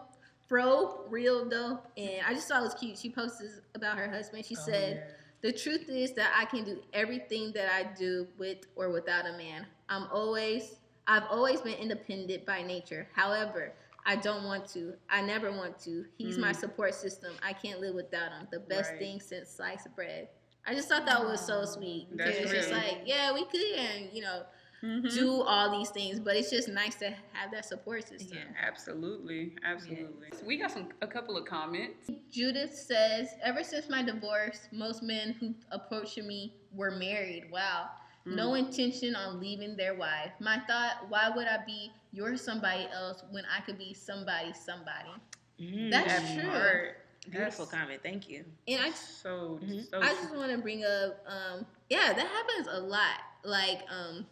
Fro Real Though. And I just thought it was cute. She posted about her husband. She said, The truth is that I can do everything that I do with or without a man. I'm always I've always been independent by nature. However, I don't want to. I never want to. He's my Mm. support system. I can't live without him. The best Right. thing since sliced bread. I just thought that was so sweet. That's it's just like, yeah, we could and you know, Mhm. do all these things, but it's just nice to have that support system. Yeah. Absolutely, absolutely. So we got some a couple of comments. Judith says, ever since my divorce, most men who approached me were married. Wow. No Mm. intention on leaving their wife. My thought, why would I be your somebody else when I could be somebody somebody? That's That true. part, Beautiful that's comment. Thank you. And I So, Mhm. so I just want to bring up, um, yeah, that happens a lot. Like, um,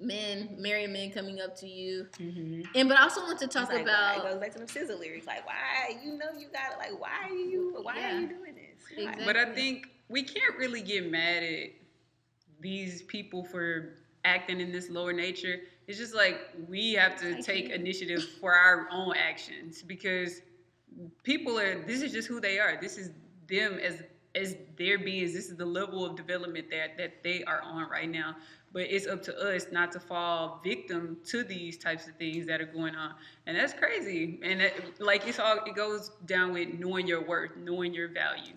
men, married men coming up to you, Mm-hmm. and but I also want to talk It's like, about why- it goes back to them SZA lyrics. Like, why you know you got it? Like, why are you? Why Yeah. are you doing this? Exactly. But I think we can't really get mad at these people for acting in this lower nature. It's just like we have to I take see. initiative for our own actions because people are this is just who they are. This is them as as their beings. This is the level of development that that they are on right now. But it's up to us not to fall victim to these types of things that are going on, and that's crazy. And that, like it's all it goes down with knowing your worth, knowing your value.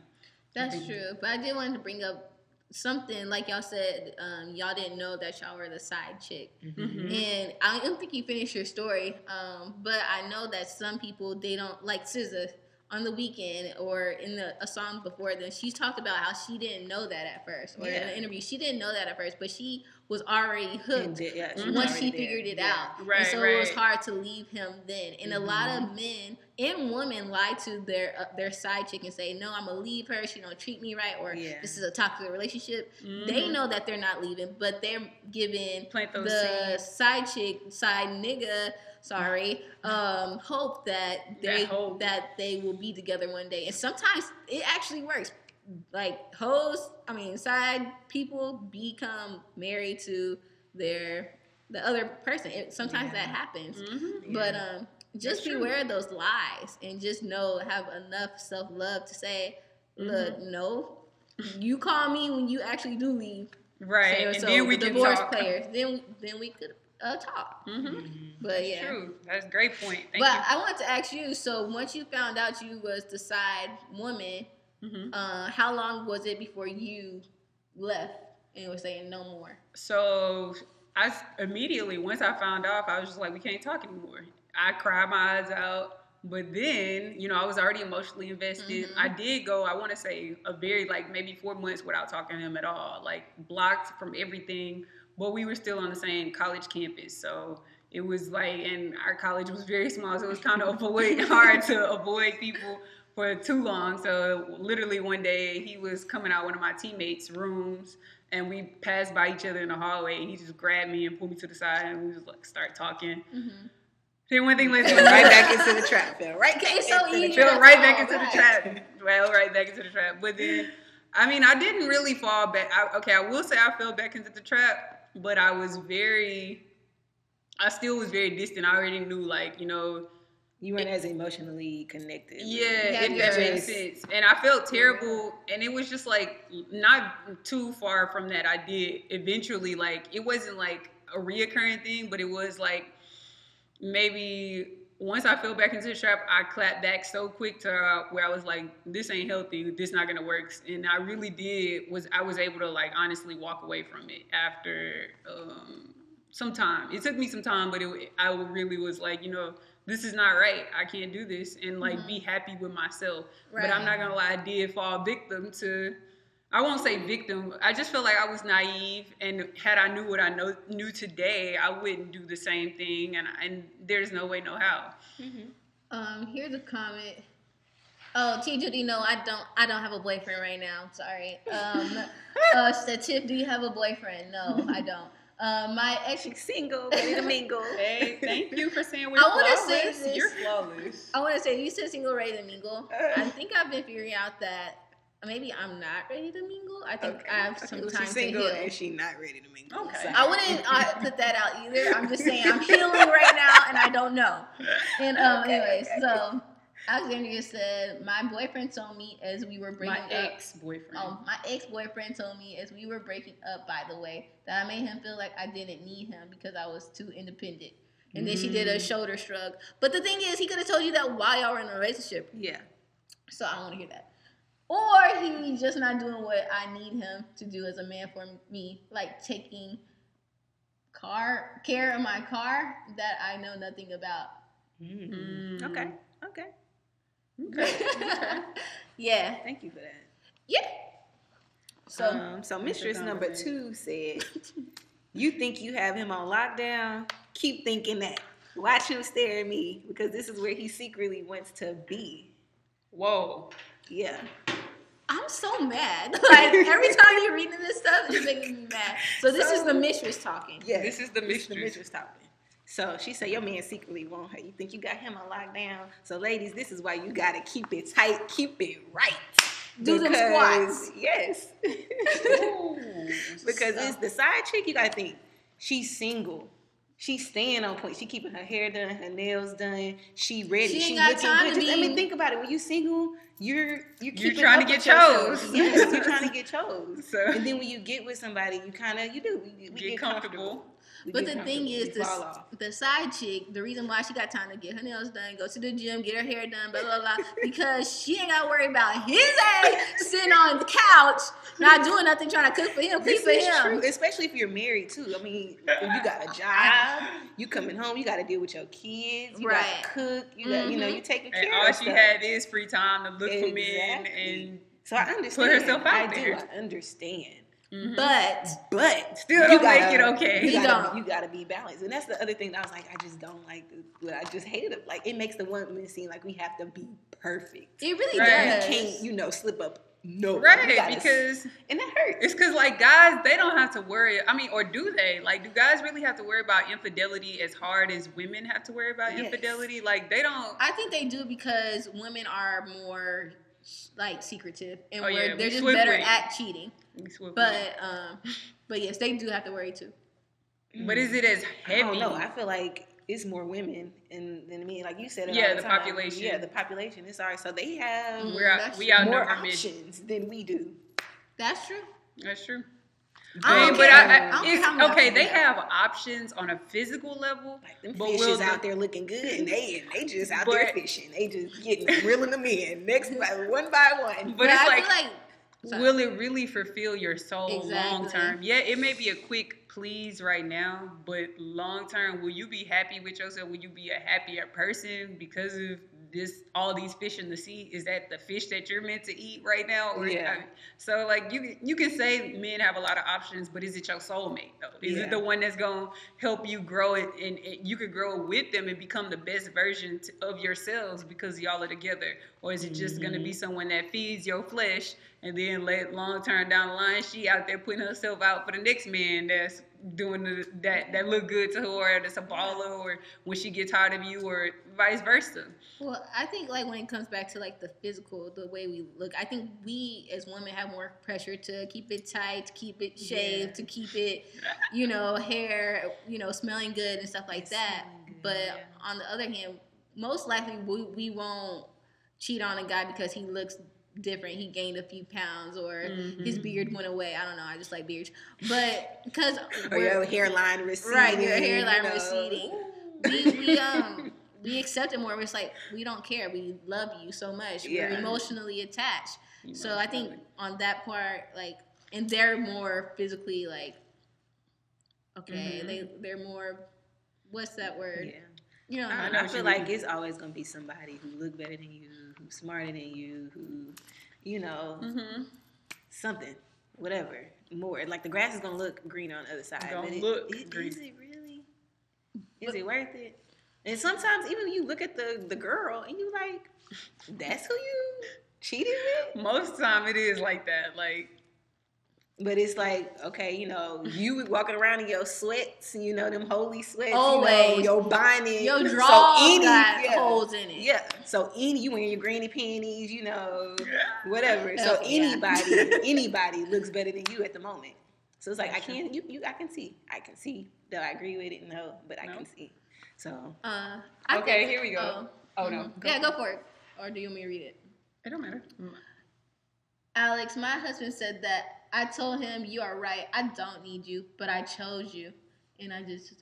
That's true. But I did want to bring up something like y'all said. Um, y'all didn't know that y'all were the side chick, Mhm. and I don't think you finished your story. Um, but I know that some people they don't like SZA on the weekend or in the a song before then. She talked about how she didn't know that at first, or in Yeah. an interview she didn't know that at first, but she was already hooked. Did- yeah, she once already she there. figured it Yeah. out. Right, and so it was hard to leave him then. And a lot Mm-hmm. of men and women lie to their uh, their side chick and say, "No, I'm gonna leave her. She don't treat me right, or Yeah. this is a toxic relationship." They Mhm. know that they're not leaving, but they're giving Plant those the seeds. side chick, side nigga, sorry, um, hope that they hope. that they will be together one day. And sometimes it actually works. Like hoes, I mean, side people become married to their the other person. It, sometimes Yeah. that happens. Mhm. But um, just That's true. beware of those lies and just know have enough self love to say, look, Mm-hmm. no, you call me when you actually do leave. Right, So, and so then we the can divorce talk. players, then then we could uh, talk. hmm Mhm. But yeah. True, that's a great point. Thank but I wanted to ask you. So once you found out you was the side woman, you. hmm uh, how long was it before you left and were saying no more? So I immediately once I found out, I was just like, we can't talk anymore. I cried my eyes out. But then, you know, I was already emotionally invested. Mhm. I did go, I want to say, a very, like, maybe four months without talking to him at all. Like, blocked from everything. But we were still on the same college campus. So it was like, and our college was very small. So it was kind of avoid, *laughs* hard to avoid people for too long. So literally one day, he was coming out one of my teammates' rooms. And we passed by each other in the hallway. And he just grabbed me and pulled me to the side. And we just, like, start talking. Mm-hmm. Then one thing led to right back into the trap. Fell right back It's so easy. fell right back into the trap. Well, right back into the trap. But then I mean, I didn't really fall back. I, okay, I will say I fell back into the trap, but I was very, I still was very distant. I already knew, like, you know, You weren't as emotionally connected. yeah, Yeah, if that makes sense. And I felt terrible, and it was just like not too far from that. I did eventually, like, it wasn't like a reoccurring thing, but it was like maybe once I fell back into the trap, I clapped back so quick to uh, where I was like, "This ain't healthy. This not gonna work." And I really did was I was able to like honestly walk away from it after um, some time. It took me some time, but it, I really was like, you know, this is not right. I can't do this, and like be happy with myself. But I'm not gonna lie, I did fall victim to. I won't say victim. I just feel like I was naive, and had I knew what I know knew today, I wouldn't do the same thing. And and there's no way, no how. Um, here's a comment. Oh, T Judy, no, I don't. I don't have a boyfriend right now. Sorry. Um, *laughs* uh, said Tiff, do you have a boyfriend? No, I don't. Um, my ex. She's single, ready to mingle. *laughs* Hey, thank you for saying we're I wanna say this. You're flawless. I want to say you said single, ready to mingle. I think I've been figuring out that maybe I'm not ready to mingle. I think I have some Well, time she's to single heal. and she not ready to mingle. Okay. So- I wouldn't uh, put that out either. I'm just saying I'm healing right now and I don't know. And um, Okay, anyways, okay. so Alexandria said my boyfriend told me as we were breaking My up. ex boyfriend. Oh, my ex boyfriend told me as we were breaking up, by the way, that I made him feel like I didn't need him because I was too independent. And then she did Mm. a shoulder shrug. But the thing is, he could have told you that while y'all were in a relationship. Yeah. So I don't want to hear that. Or he just not doing what I need him to do as a man for me, like taking car care of my car that I know nothing about. Mm. Mm. Okay. Okay. Okay. *laughs* yeah, Thank you for that. yeah. So um, so mistress number two said, *laughs* "You think you have him on lockdown? Keep thinking that. Watch him stare at me because this is where he secretly wants to be. Whoa. Yeah. I'm so mad. *laughs* *laughs* Like every time you're reading this stuff, it's making me mad. So this is the mistress talking. Yeah. This is the the mistress. mistress talking. So she said, Your man secretly want her. You think you got him on lockdown? So, ladies, this is why you got to keep it tight, keep it right. Do them Because- squats. Yes. *laughs* Ooh. because So- it's the side chick, you got to think she's single. She's staying on point. She keeping her hair done, her nails done. She ready. She ain't She got looking time good. to Just, I mean, think about it. When you single, you're you're keeping trying to get chose. Yes, you're trying to get *laughs* chose. So- and then when you get with somebody, you kind of you do we, we Get comfortable. We But the thing is, the, the side chick, the reason why she got time to get her nails done, go to the gym, get her hair done, blah, blah, blah, *laughs* because she ain't got to worry about his ass sitting on the couch, not doing nothing, trying to cook for him, clean This for him. true, especially if you're married too. I mean, you got a job, you coming home, you got to deal with your kids, you got to cook, you got, you know, mm-hmm. you taking And care all of she stuff. had is free time to look for men and So I understand. Put herself out I there. do. I understand. Mhm. But But Still don't make it okay. You You gotta, don't. you gotta be balanced, and that's the other thing that I was like, I just don't like. What I just hated it. Like it makes the women seem like we have to be perfect. it really Right. does. We can't, you know, slip up. No, right gotta- because and that hurts. it's because like guys they don't have to worry i mean or do they like do guys really have to worry about infidelity as hard as women have to worry about Yes. infidelity like they don't I think they do because women are more like secretive and Oh, we're, yeah, they're just swift better with at cheating. we But um, but yes, they do have to worry too. but is it as I heavy don't know. I feel like it's more women and than me. Like you said, it Yeah, all the population. Yeah, the population. It's alright. So they have Mm, we're out, that's we true. more outnumber men options than we do. That's true. that's true I But- but. I, I I, don't it's, care how many okay, they have. options on a physical level, Like them But fishes out there looking good, and they and they just out there fishing. They just getting reeling them in next by *laughs* one by one. but it's I like, like will it really fulfill your soul long term? Yeah, it may be a quick please right now, but long term, will you be happy with yourself? Will you be a happier person because of this? All these fish in the sea is that the fish that you're meant to eat right now? Or Yeah. I- so like you you can say men have a lot of options, but is it your soulmate though? Is Yeah. it the one that's gonna help you grow it and, and you could grow with them and become the best version of yourselves because y'all are together? Or is it just gonna Mm-hmm. be someone that feeds your flesh and then let long term down the line she out there putting herself out for the next man that's doing the, that that look good to her, or that's a baller, or when she gets tired of you, or vice versa. Well, I think like when it comes back to like the physical, the way we look, I think we as women have more pressure to keep it tight, to keep it shaved, Yeah. to keep it, you know, hair, you know, smelling good and stuff like that. But yeah. on the other hand, most likely we, we won't cheat on a guy because he looks different. He gained a few pounds or his Mhm. beard went away. I don't know. I just like beards. But because Or your hairline receding. Right, your hairline you know. receding. we we *laughs* um we accept it more. It's like we don't care. We love you so much. We're emotionally attached. So I think on that part, like, and they're more physically like, okay, Mhm. they they're more. What's that word? Yeah. You know, I, I know, I feel like mean. it's always gonna be somebody who look better than you, who's smarter than you, who, you know, hmm Mm-hmm. something, whatever, more. Like the grass is gonna look green on the other side. Gonna but it, look it- green. Is it really? Is But- it worth it? And sometimes even you look at the the girl and you like, that's who you cheated with. Most time it is like that. Like But it's like, okay, you know, you walking around in your sweats, you know, them holy sweats, you know, Always. your bonnet. your draw, So any- got yeah. holes in it. Yeah. So any you wearing your granny panties, you know, whatever. So Oh, yeah. anybody, *laughs* anybody looks better than you at the moment. So it's like I can't you, you I can see. I can see. Do I agree with it? No, but I No. can see. So Uh, Okay, think- here we go. Oh, no. mhm. Go. Yeah, go for it. Or do you want me to read it? it don't matter. Alex, my husband said that I told him you are right. I don't need you, but I chose you. And I just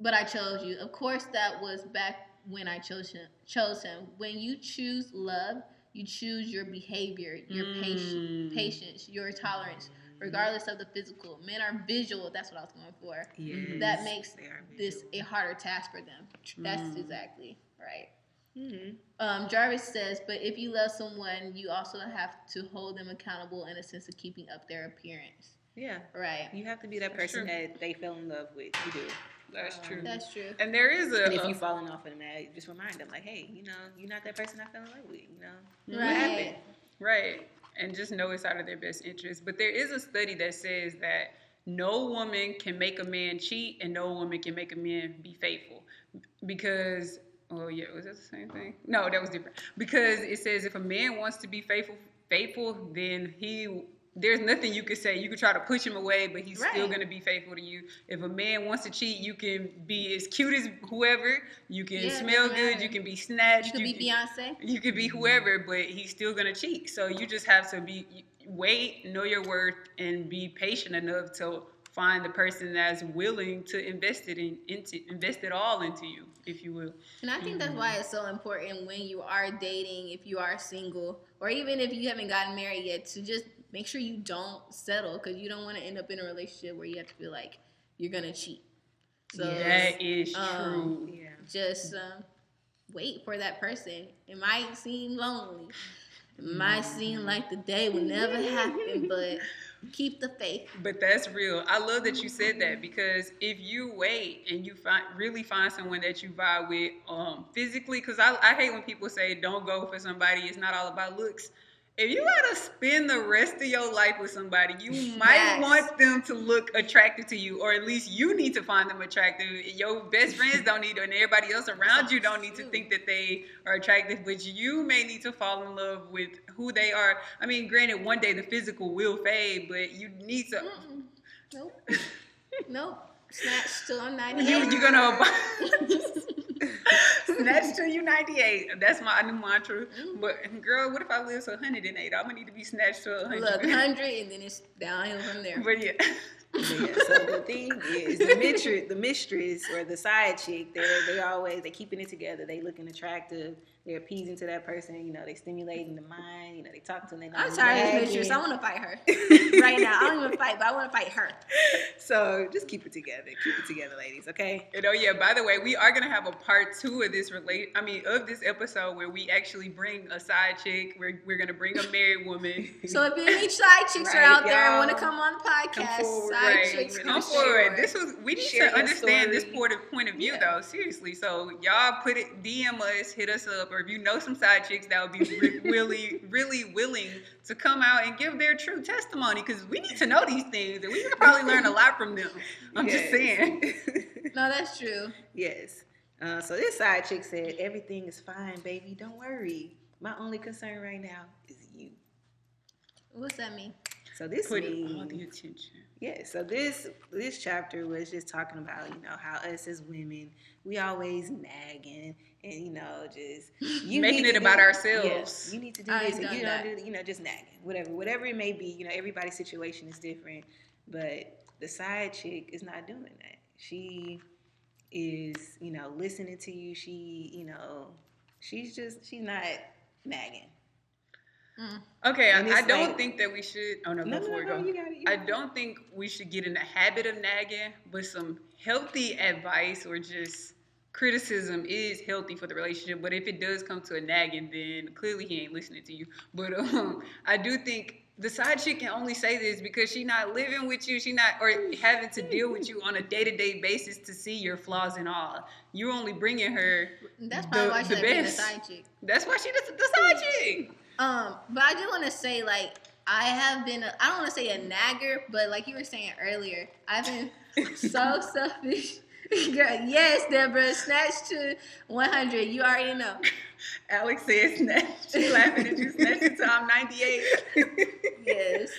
but I chose you. Of course that was back when I chose him chose him. When you choose love, you choose your behavior, your patience, Mm. patience, your tolerance, regardless of the physical. Men are visual, that's what I was going for. yes, That makes This a harder task for them. That's Mm. exactly right. Mhm. Um, Jarvis says, but if you love someone, you also have to hold them accountable in a sense of keeping up their appearance. Yeah. Right. You have to be that That's person true. that they fell in love with. You do. That's Um, true. That's true. And there is a, And if a- you falling off in that, just remind them, like, hey, you know, you're not that person I fell in love with. You know, Mhm. what happened? Right. Right. And just know it's out of their best interest. But there is a study that says that no woman can make a man cheat and no woman can make a man be faithful. Because, oh yeah, was that the same thing? No, that was different. Because it says if a man wants to be faithful, faithful, then he there's nothing you could say. You could try to push him away, but he's still gonna be faithful to you. If a man wants to cheat, you can be as cute as whoever. You can Yeah, smell good. You can be snatched. You could be can- Beyonce. you could be whoever, but he's still gonna cheat. So you just have to be wait, know your worth, and be patient enough to find the person that's willing to invest it in into invest it all into you, if you will. And I think that's why it's so important when you are dating, if you are single, or even if you haven't gotten married yet, to just make sure you don't settle because you don't want to end up in a relationship where you have to feel like you're gonna cheat. So that is um, true. Yeah. just um, wait for that person. It might seem lonely. It might seem like the day will never happen, but keep the faith. But that's real. I love that you said that because if you wait and you find really find someone that you vibe with um, physically, because I, I hate when people say don't go for somebody. It's not all about looks. If you gotta spend the rest of your life with somebody, you might Yes. want them to look attractive to you, or at least you need to find them attractive. Your best friends don't need to, and everybody else around you don't need to think that they are attractive, but you may need to fall in love with who they are. I mean, granted, one day the physical will fade, but you need to. Mm-mm. Nope. *laughs* nope. Snatch till I'm 98. You you gonna *laughs* snatch till you ninety eight. That's my new mantra. But girl, what if I live to hundred and eight? I'm gonna need to be snatched to Look, hundred. 100 and then it's downhill from there. But yeah, Yeah, so the thing is, the mistress, the mistress or the side chick, they they always they keeping it together. They looking attractive. They're appeasing to that person. You know, they stimulating the mind. You know, they talk to them. They I'm tired of this mistress. I want to fight her *laughs* right now. I don't even fight, but I want to fight her. So just keep it together. Keep it together, ladies. Okay. and oh yeah. By the way, we are gonna have a part two of this relate. I mean, of this episode where we actually bring a side chick. We're we're gonna bring a married woman. *laughs* So if any side chicks are out there and want to come on the podcast, Come forward, side Right, chicks, come forward. sure. This was we need Share to your understand this point of point of view Yeah. though. Seriously, so y'all put it DM us, hit us up, or or if you know some side chicks that would be re- *laughs* really, really willing to come out and give their true testimony, because we need to know these things, and we can probably learn a lot from them. I'm just saying. *laughs* No, that's true. yes. Uh, so this side chick said, "Everything is fine, baby. Don't worry. My only concern right now is you." What's that mean? So this Putting all the attention. Yeah, so this this chapter was just talking about you know how us as women we always nagging and you know just *laughs* you Making it about do- ourselves. yes, you need to do I this and you don't do you know just nagging whatever whatever it may be you know everybody's situation is different but the side chick is not doing that. She is you know listening to you. She you know she's just she's not nagging Mm. Okay, I, I don't like- think that we should. Oh no, no no before we no, go. you got it you I got it. don't think we should get in the habit of nagging, but some healthy advice or just criticism is healthy for the relationship. But if it does come to a nagging, then clearly he ain't listening to you. But um, I do think the side chick can only say this because she not living with you, she not or having to deal with you on a day to day basis to see your flaws and all. You're only bringing her. That's probably The- why she the like being a best. side chick. That's why she the, the side chick. Um, but I do want to say, like, I have been, a, I don't want to say a nagger, but like you were saying earlier, I've been *laughs* so selfish. *laughs* Girl, yes, Deborah, snatch to 100. You already know. *laughs* Alex said snatch. She laughing at you snatch until I'm 98. Yes.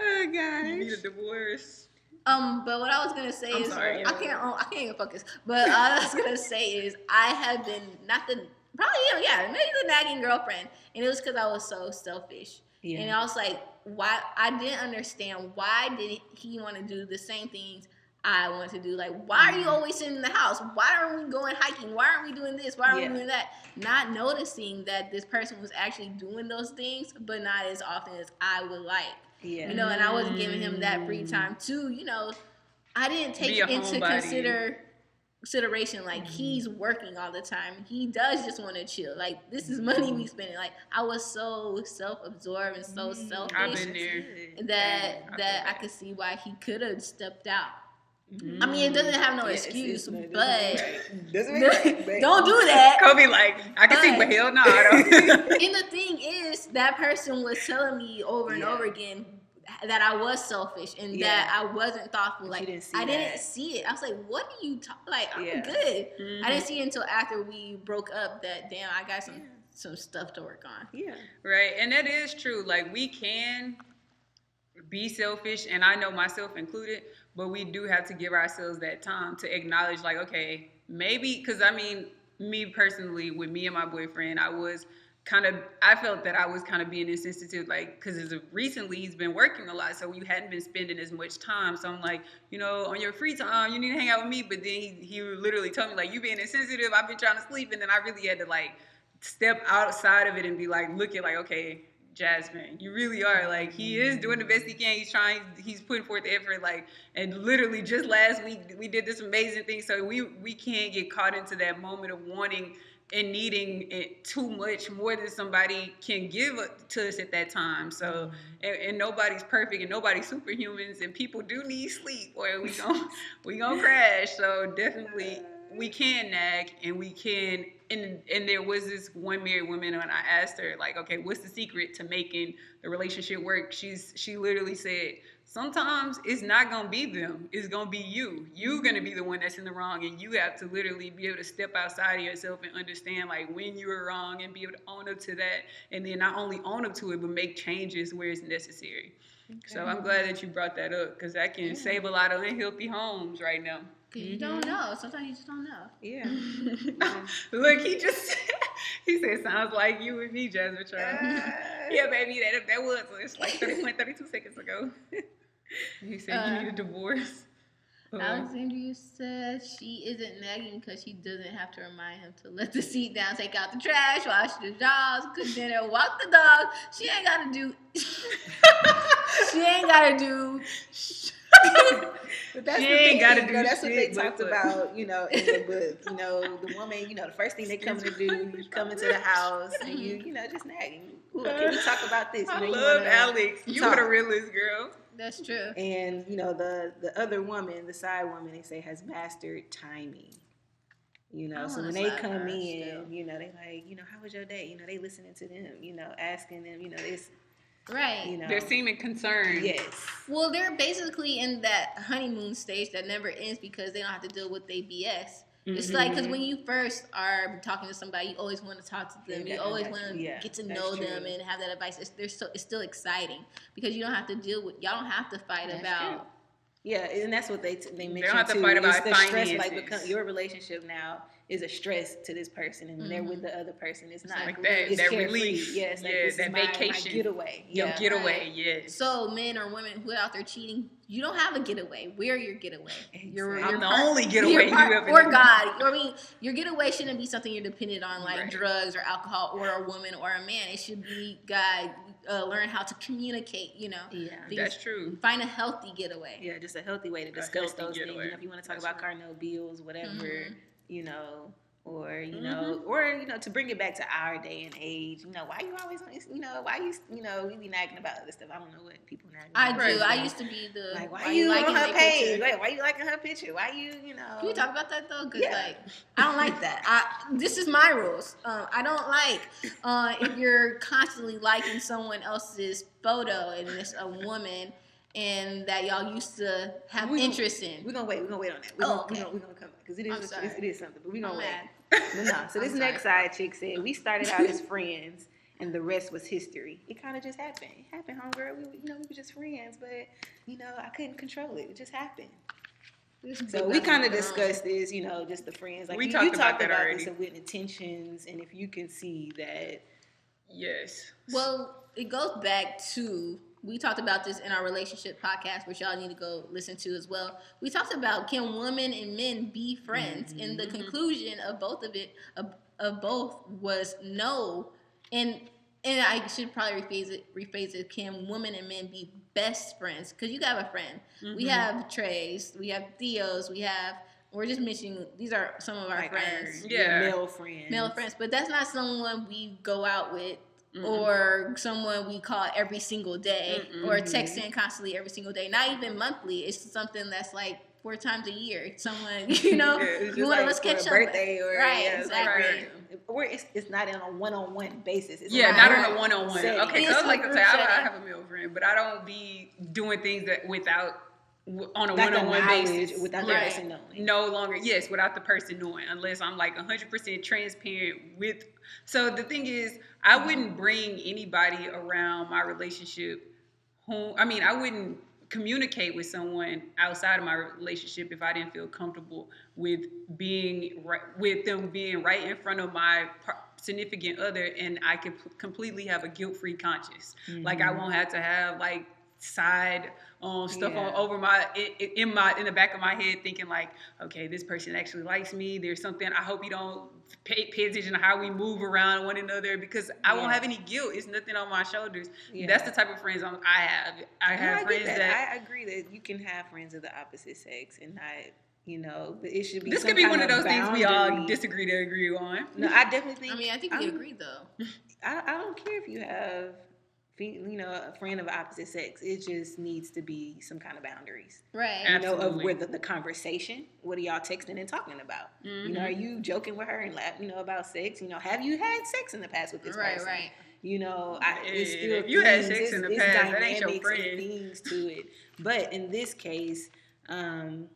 oh You need a divorce. Um, but what I was gonna say I'm is, sorry, I can't, I can't even focus. But all I was gonna say is, I have been not the probably you know, yeah, maybe the nagging girlfriend, and it was because I was so selfish. yeah And I was like, why? I didn't understand why did he want to do the same things I want to do? Like, why are you mm-hmm. always sitting in the house? Why aren't we going hiking? Why aren't we doing this? Why aren't Yeah. we doing that? Not noticing that this person was actually doing those things, but not as often as I would like. yeah You know, and I wasn't giving him that free time to, you know, I didn't take into homebody. consider consideration like he's working all the time. He does just want to chill. Like this is money we spending. Like I was so self-absorbed and so Mm, selfish I've been there. that I that I could see why he could have stepped out. Mhm. I mean, it doesn't have no Yes, excuse, it's not- it but doesn't right. Doesn't right, *laughs* don't do *laughs* that. Kobe like, I can see, But- but hell no, I don't. *laughs* and the thing is, that person was telling me over and Yeah. over again that I was selfish and Yeah. that I wasn't thoughtful. Like didn't see I didn't see it. I was like, "What are you talking? Like I'm Yeah. good." Mhm. I didn't see it until after we broke up. That damn, I got some some stuff to work on. yeah Right, and that is true. Like we can be selfish, and I know myself included, but we do have to give ourselves that time to acknowledge, like, okay, maybe because I mean, me personally, with me and my boyfriend, I was kind of I felt that I was kind of being insensitive, like because recently he's been working a lot, so we hadn't been spending as much time. So I'm like, you know, on your free time, you need to hang out with me. But then he he literally told me like, you being insensitive. I've been trying to sleep, and then I really had to like step outside of it and be like, look at like, okay, Jasmine, you really are like he is mm-hmm. doing the best he can. He's trying, he's putting forth the effort. Like, and literally just last week we did this amazing thing. So we we can't get caught into that moment of wanting and needing it too much more than somebody can give to us at that time. So mm-hmm. and, and nobody's perfect and nobody's superhumans and people do need sleep or we *laughs* gon' we gonna crash. So definitely we can nag and we can and and there was this one married woman and I asked her like, okay, what's the secret to making the relationship work? She's she literally said, sometimes it's not gonna be them, it's gonna be you. You're gonna be the one that's in the wrong, and you have to literally be able to step outside of yourself and understand like when you were wrong and be able to own up to that, and then not only own up to it but make changes where it's necessary. So I'm glad that you brought that up because that can Yeah. save a lot of unhealthy homes right now. Cause you don't mm-hmm. know. Sometimes you just don't know. yeah *laughs* Look, he just *laughs* he said sounds like you and me, Jasmine. Charles. *laughs* yeah, baby, that that was it's like 31, 32 seconds ago. He said you Uh, need a divorce. Uh, *laughs* Alexandria says she isn't nagging because she doesn't have to remind him to let the seat down, take out the trash, wash the dogs, cook dinner, walk the dog. She ain't gotta do. *laughs* she ain't gotta do. *laughs* But that's She the ain't thing, gotta you do know, that's what they talked about, you know, in the book. You know, the woman, you know, the first thing they come to do, you come into the house and you, you know, just nagging. Ooh, can we talk about this? You I you love Alex. You talk. were the realest girl. That's true. And you know, the the other woman, the side woman, they say has mastered timing. You know, oh, so when they come in, still. you know, they like, you know, how was your day? You know, they listening to them, you know, asking them, you know, it's, Right. you know, They're seeming concerned. yes, Well, they're basically in that honeymoon stage that never ends because they don't have to deal with their BS. It's like because when mm-hmm. you first are talking to somebody, you always want to talk to them. Yeah, you always want to yeah, get to know them and have that advice. It's, they're so, it's still exciting because you don't have to deal with. Y'all don't have to fight That's about. true. Yeah, and that's what they t- they mentioned have to too. fight It's about the stress, like become, your relationship now is a stress to this person, and they're with the other person. It's not Like that- it's that carefree. relief. Yes, like Yeah, this is that my- my vacation. getaway. Your Yeah, getaway, Right. yes. So men or women who are out there cheating, you don't have a getaway. We're your getaway. You're, Exactly. I'm you're the part- only you're getaway you part- ever or. God. I mean, your getaway shouldn't be something you're dependent on, like Right. drugs or alcohol, or a woman or a man. It should be God. Uh, learn how to communicate. You know, yeah. These- That's true. find a healthy getaway. Yeah, just a healthy way to discuss healthy those things. You know, if you want to talk That's about right. Cardinal bills, whatever, Mhm. You know, or you Mm-hmm. know, or you know, to bring it back to our day and age. You know, why you always, on you know, why you, you know, we be nagging about other stuff. I don't know what people nagging. I about. do. I used to be the Like, why, you on liking her page? picture? Wait, why you liking her picture? Why you, you know? Can we talk about that though? Cause Yeah. like *laughs* I don't like that. I this is my rules. Um, I don't like uh, if you're constantly liking someone else's photo and it's a woman and that y'all used to have We- interest in. We're gonna wait. We're gonna wait on that. We're Oh, gonna, okay. we're gonna, we're gonna because it I'm is sorry. it is something. But we're gonna I'm wait. mad. *laughs* But no, so this next side chick said we started out as friends and the rest was history. It kind of just happened. It happened, homegirl. We, you know, we were just friends, but you know, I couldn't control it. It just happened. So we kind of discussed this, you know, just the friends. Like We you, talked you about talked that about already. this with intentions, and if you can see that, Yes. Well, it goes back to we talked about this in our relationship podcast, which y'all need to go listen to as well. We talked about can women and men be friends, and the conclusion of both of it of, of both was no. And and I should probably rephrase it. Rephrase it. Can women and men be best friends? Because you have a friend. We Mhm. have Trey's. We have Theo's. We have. We're just mentioning these are some of our like friends our Yeah. male friends, male friends, but that's not someone we go out with Mm-mm. or someone we call every single day Mm-mm. or mm-hmm. texting constantly every single day. Not even monthly. It's something that's like four times a year. Someone *laughs* you know, *laughs* Yeah, you want to like let's catch up. birthday or Right, yeah, exactly. right. It's, it's not on a one-on-one basis. It's Yeah, not on a one on one. Okay, I was like to say, I, I have a male friend, but I don't be doing things that without on a one on one basis. without the Right. person knowing. No longer, yes, without the person knowing, unless I'm like 100% transparent with. So the thing is, I wouldn't bring anybody around my relationship. Whom I mean, I wouldn't communicate with someone outside of my relationship if I didn't feel comfortable with being right, with them being right in front of my significant other, and I could p- completely have a guilt free conscience. Like I mm-hmm. won't have to have like side um stuff Yeah. on over my in, in my in the back of my head thinking like okay this person actually likes me there's something i hope you don't pay, pay attention to how we move around one another because i won't have any guilt it's nothing on my shoulders Yeah. that's the type of friends I'm, i have i No, have I friends that, that. I agree that you can have friends of the opposite sex and not, you know, but it should be. this could be one of those things we all disagree to agree on No, I definitely think. I mean, I think we I'm- agree though. I, I don't care if you have, fe- you know, a friend of opposite sex. It just needs to be some kind of boundaries. Right. You know, of where the, the conversation. What are y'all texting and talking about? You know, are Mm-hmm. you joking with her and laugh, you know, about sex? You know, have you had sex in the past with this Right. person? Right. right. You know, I, it's still if you had things, sex it's- in the past, that ain't your friend. Things to it, but in this case, um,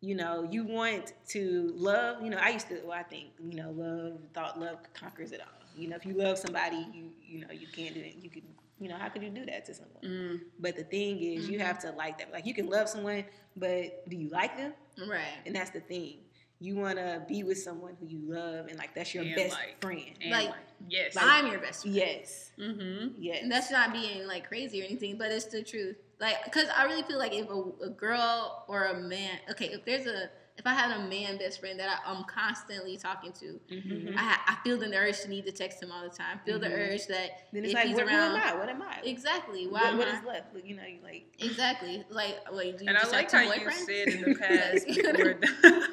you know, you want to love. You know, I used to. Well, I think you know, love. Thought love conquers it all. You know, if you love somebody, you you know, you can't do it. You can, You know, how could you do that to someone? Mm. But the thing is, you Mm-hmm. have to like them. Like you can love someone, but do you like them? Right. And that's the thing. You want to be with someone who you love, and like that's your And best like. friend. and Like- like, yes I'm your best friend. Yes. mm-hmm. Yes. And that's not being like crazy or anything, but it's the truth. Like, cause I really feel like if a, a girl or a man, okay, if there's a, if I had a man best friend that I, I'm constantly talking to, Mhm. I, I feel the urge to need to text him all the time. Feel the Mhm. urge that Then it's if like, he's what, around, what am I? What am I? exactly. Why What, am what I? is left? Like, You know, you like. Exactly. Like, wait, do you And I like have how two you said in the *laughs* past, or the-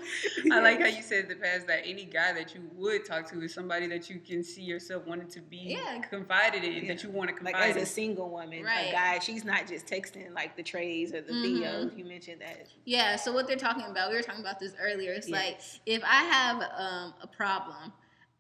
*laughs* I like how you said in the past that any guy that you would talk to is somebody that you can see yourself wanting to be Yeah. confided in, Yeah. that you want to like confide as a single woman, Right. a guy, she's not just texting like the Treys or the Mhm. videos. You mentioned that. Yeah, so what they're talking about, we were talking about this earlier. It's like if I have um, a problem,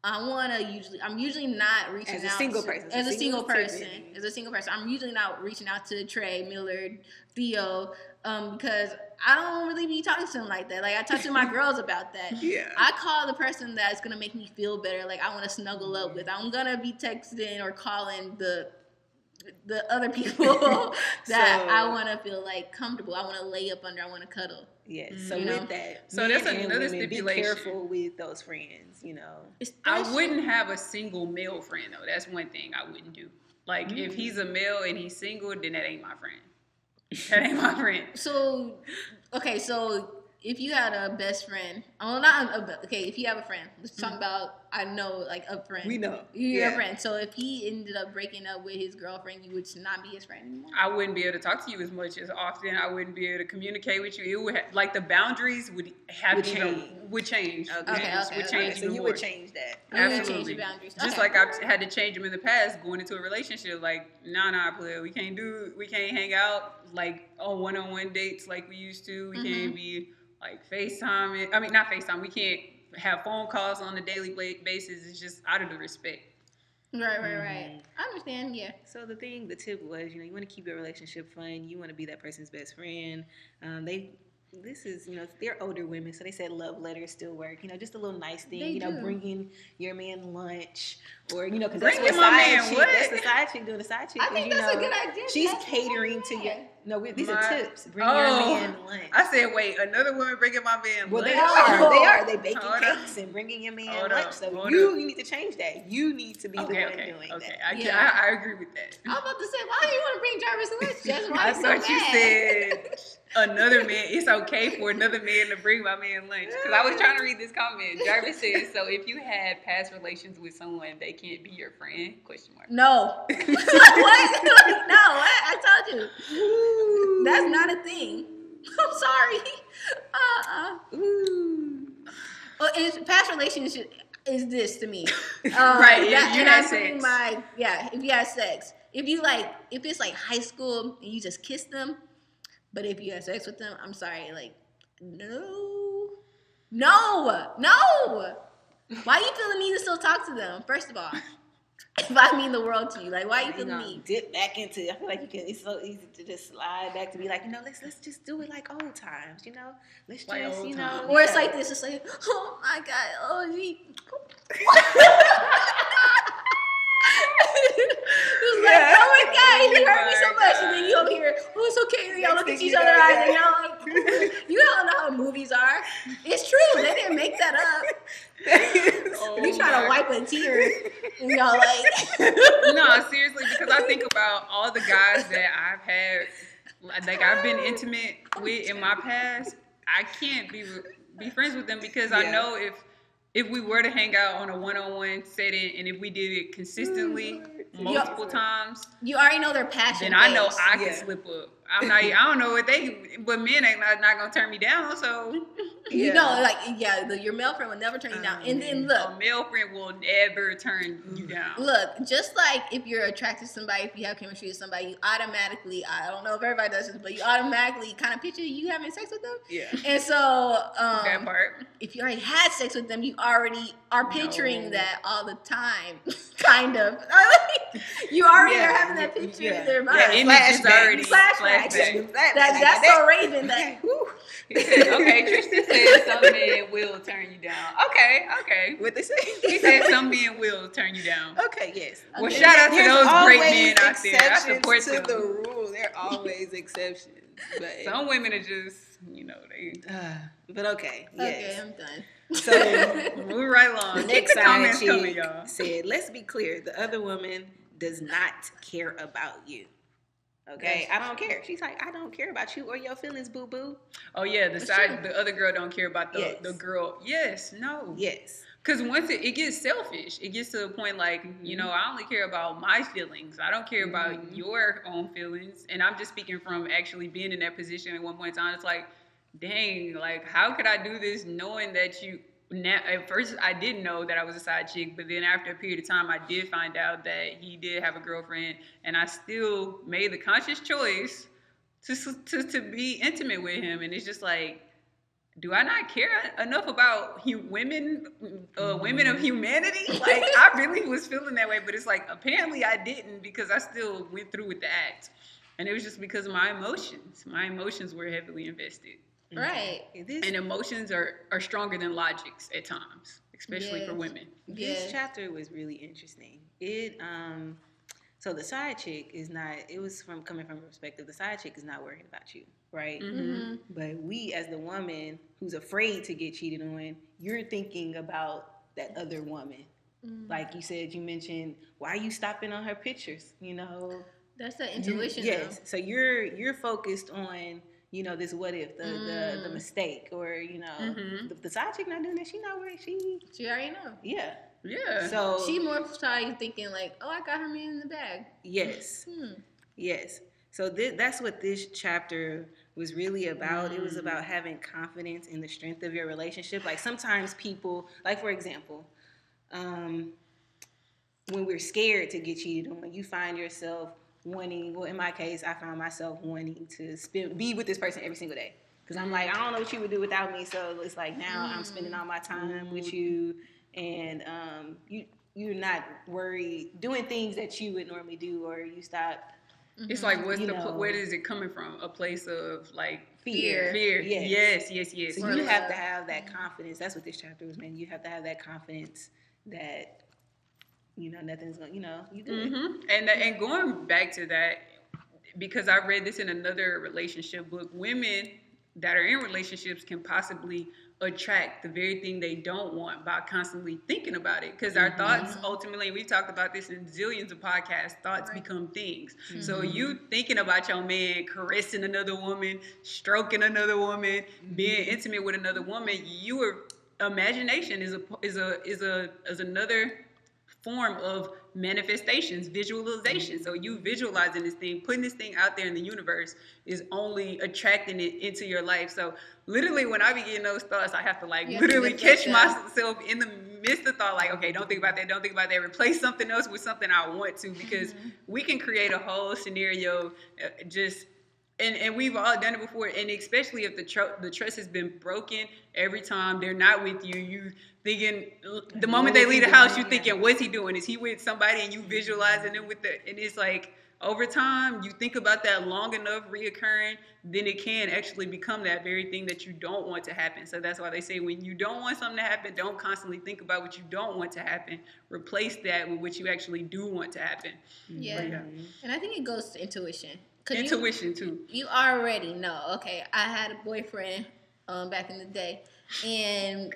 I want to usually, I'm usually not reaching out As a out single to- person, As a single person, as a single person, I'm usually not reaching out to Trey, Millard, Theo, um, because I don't really be talking to them like that. Like I talk to my *laughs* girls about that. Yeah. I call the person that's gonna make me feel better. Like I want to snuggle up with. I'm gonna be texting or calling the the other people *laughs* that So- I want to feel like comfortable. I want to lay up under. I want to cuddle. Yes. Mhm. So You with know? that, So that's another women, Be careful with those friends. You know. I wouldn't have a single male friend though. That's one thing I wouldn't do. Like Mm. if he's a male and he's single, then that ain't my friend. That ain't my friend. So, okay, so if you had a best friend, oh, not a, okay, if you have a friend, let's talk about. I know, like a friend. Mm-hmm. We know. You're a friend. So if he ended up breaking up with his girlfriend, you would not be his friend anymore. I wouldn't be able to talk to you as much as often. I wouldn't be able to communicate with you. It would ha- like the boundaries would have Would to change. would change. Okay. Okay, okay, would okay. change so you would change that. You would change Absolutely. your boundaries. Just like I've had to change them in the past, going into a relationship. Like, nah, nah, player, we can't do, we can't hang out like on one-on-one dates like we used to. We Mhm. can't be like FaceTime. I mean, not FaceTime. We can't have phone calls on a daily basis. It's just out of the respect. Right, right, right. Mhm. I understand. Yeah. So the thing, the tip was, you know, you want to keep your relationship fun. You want to be that person's best friend. Um, they, this is, you know, they're older women, so they said love letters still work. You know, just a little nice thing. They you know, do. bringing your man lunch, or you know, because that's Bringing what side man chick. what? That's the side chick doing the side chick. I is, think you that's know, a good idea. She's That's catering to your. Yeah. No, we, these My- are tips. Bring Oh. your man lunch. I said, wait, another woman bringing my man lunch. Well, they lunch? are. They are. They baking Hold up. cakes and bringing your man Hold lunch. up. So Hold you, up. you need to change that. You need to be the Okay, one okay, doing okay. that. I, Yeah. I, I agree with that. I was about to say, why do you want to bring Jarvis lunch? Just *laughs* why I you so thought you mad? said another man. It's okay for another man to bring my man lunch. Because I was trying to read this comment. Jarvis says, "So if you had past relations with someone, they can't be your friend?" Question mark. No. *laughs* *laughs* what? no, I, I told you. That's not a thing. *laughs* I'm sorry. Uh-uh. Ooh. Well, it's, past relationship is this to me. Um, Right, that- you had sex. My, yeah, if you had sex. If you like, if it's like high school and you just kiss them, but if you have sex with them, I'm sorry, like, no. No. No. Why are you feel the need to still talk to them, first of all? *laughs* If I mean the world to you, like, why you you feel the know, need? dip back into. I feel like you can. It's so easy to just slide back to be like, you know, let's let's just do it like old times. You know, let's Like just you know. times. Or it's like this, it's like, oh my god, oh gee. *laughs* it's like, Yeah. oh my god, he hurt me so Oh much. And then you over here, oh, it's okay. And y'all look at each you other's eyes and y'all like, you don't know how movies are. It's true. They didn't make that up. Oh you try to oh wipe a tear and y'all like, *laughs* no, seriously, because I think about all the guys that I've had, like I've been intimate with in my past. I can't be be friends with them because I know if if we were to hang out on a one on one setting and if we did it consistently mm-hmm. multiple times, you already know their passion. then I know base. I can slip up. I'm not. I don't know what they, but men ain't not, not gonna turn me down. So *laughs* You Yeah. know, like yeah, the, your male friend will never turn you down. And then look, a male friend will never turn you down. Look, just like if you're attracted to somebody, if you have chemistry with somebody, you automatically, I don't know if everybody does this, but you automatically kind of picture you having sex with them. yeah. And so, that um, part. if you already had sex with them, you already are picturing No. that all the time, *laughs* kind of. *laughs* you already Yeah, are having that picture yeah. in their Yeah, mind. image is flashbacks. already Flashbacks. Flashback. that, that's so Raven that He said, okay, Tristan said some men will turn you down. Okay, okay. What they say? He said some men will turn you down. Okay, yes. Well, Okay. shout out to those great men out there. I exceptions support to them. the rule. There are always exceptions. But, Some women are just, you know, they uh, but okay, Okay. I'm done. So *laughs* move right along. the Keep next the side comments coming, y'all. said, "Let's be clear. The other woman does not care about you. Okay, I don't care. She's like, I don't care about you or your feelings, boo boo. Oh yeah, the side, the other girl don't care about the Yes. the girl. Yes, no. Yes. Because once it, it gets selfish, it gets to the point like, you know, I only care about my feelings. I don't care Mhm. about your own feelings. And I'm just speaking from actually being in that position at one point in time. It's like, dang, like how could I do this knowing that you now at first I didn't know that I was a side chick, but then after a period of time I did find out that he did have a girlfriend and I still made the conscious choice to to, to be intimate with him and it's just like do I not care enough about hu- women, uh, women of humanity? *laughs* Like I really was feeling that way, but it's like apparently I didn't because I still went through with the act, and it was just because of my emotions. My emotions were heavily invested, Right. This, and emotions are are stronger than logics at times, especially for women. this Yeah. chapter was really interesting. It um so the side chick is not it was from coming from a perspective, the side chick is not worried about you, right? Mhm. But we as the woman who's afraid to get cheated on, you're thinking about that other woman. Mhm. Like you said, you mentioned why are you stopping on her pictures? You know, That's that You- intuition. yes. So you're you're focused on you know this what if the the, the Mm. mistake or you know Mhm. the, the side chick not doing that. She not worried. She. She already know. yeah. Yeah. So She more probably thinking like, oh, I got her man in the bag. yes. Hmm. Yes. So thi- that's what this chapter was really about. It was Mm. about having confidence in the strength of your relationship. Like sometimes people, like for example, um, when we're scared to get cheated on, you find yourself wanting. Well, in my case, I found myself wanting to spend, be with this person every single day. Because I'm like, I don't know what you would do without me. So it's like now I'm mm-hmm. spending all my time with mm-hmm. you, and um, you you're not worried doing things that you would normally do, or you stop it's like what's You the know. where is it coming from? A place of like fear. fear. Yes. Yes, yes, yes. So you have to have that mm-hmm. confidence. That's what this chapter was, man. You have to have that confidence that you know nothing's going. You know, you good. hmm And and going back to that, because I read this in another relationship book, women that are in relationships can possibly attract the very thing they don't want by constantly thinking about it. Because our mm-hmm. thoughts ultimately, we talked about this in zillions of podcasts. Thoughts Right. become things. Mm-hmm. So you thinking about your man caressing another woman, stroking another woman, mm-hmm. being intimate with another woman, your imagination is a is a is a is another form of manifestations, visualization. So you visualizing this thing, putting this thing out there in the universe is only attracting it into your life. So literally when I be getting those thoughts, I have to like have literally catch myself in the midst of thought, like, okay, don't think about that, don't think about that. Replace something else with something I want to because Mm-hmm. we can create a whole scenario uh, just and, and we've all done it before and especially if the tr- the trust has been broken every time they're not with you you thinking the moment they leave the house doing? you thinking what's he doing is he with somebody and you visualizing it with the and it's like over time you think about that long enough reoccurring then it can actually become that very thing that you don't want to happen so that's why they say when you don't want something to happen don't constantly think about what you don't want to happen replace that with what you actually do want to happen Yeah. yeah. And I think it goes to intuition. 'Cause you- intuition too you already know. Okay, I had a boyfriend um, back in the day, and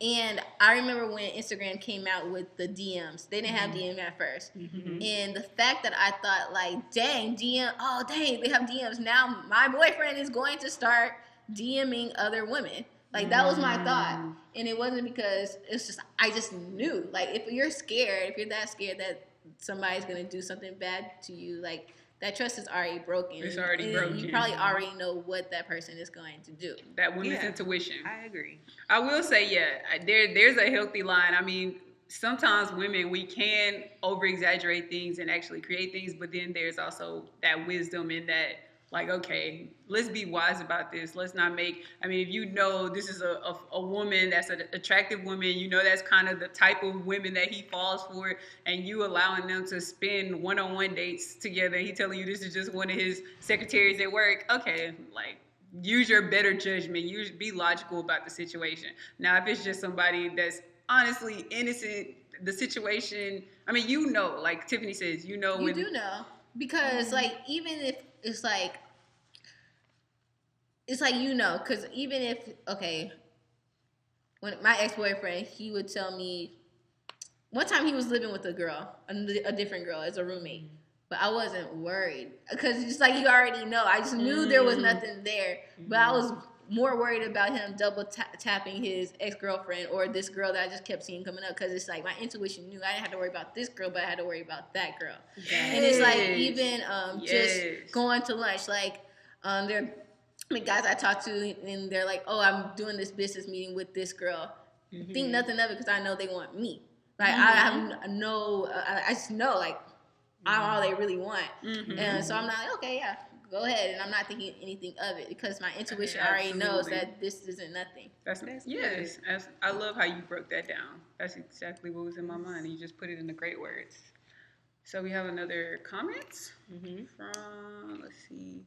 and I remember when Instagram came out with the DMs. They didn't have DM at 1st Mm-hmm. and the fact that I thought like, dang, DM, oh dang, they have DMs now. My boyfriend is going to start DMing other women. Like that was my thought, and it wasn't because it's just I just knew. Like if you're scared, if you're that scared that somebody's gonna do something bad to you, like that trust is already broken. It's already And broken. You probably already know what that person is going to do. that woman's Yeah. intuition I agree. I will say, yeah, there there's a healthy line. I mean, sometimes women we can over exaggerate things and actually create things, but then there's also that wisdom in that, like, okay, let's be wise about this. Let's not make. I mean, if you know this is a a, a woman that's an attractive woman, you know that's kind of the type of women that he falls for, and you allowing them to spend one-on-one dates together. He telling you this is just one of his secretaries at work. Okay, like use your better judgment. Use be logical about the situation. Now, if it's just somebody that's honestly innocent, the situation. I mean, you know, like Tiffany says, you know You when do know because like even if it's like it's like you know because even if okay when my ex-boyfriend he would tell me one time he was living with a girl a, a different girl as a roommate but i wasn't worried because it's like you already know i just knew there was Mm. nothing there but i was more worried about him double ta- tapping his ex-girlfriend or this girl that i just kept seeing coming up because it's like my intuition knew i didn't have to worry about this girl but i had to worry about that girl and it's like even um, Yes. just going to lunch, like um, there, the guys I talk to, and they're like, "Oh, I'm doing this business meeting with this girl." Mm-hmm. Think nothing of it because I know they want me. Like I Mm-hmm. have no, I, I just know like I'm all they really want, Mhm. and so I'm not like, okay, yeah, go ahead, and I'm not thinking anything of it because my intuition Yeah, already knows that this isn't nothing. That's, That's yes. That's, I love how you broke that down. That's exactly what was in my mind. You just put it in the great words. So we have another comment Mm-hmm. from let's see,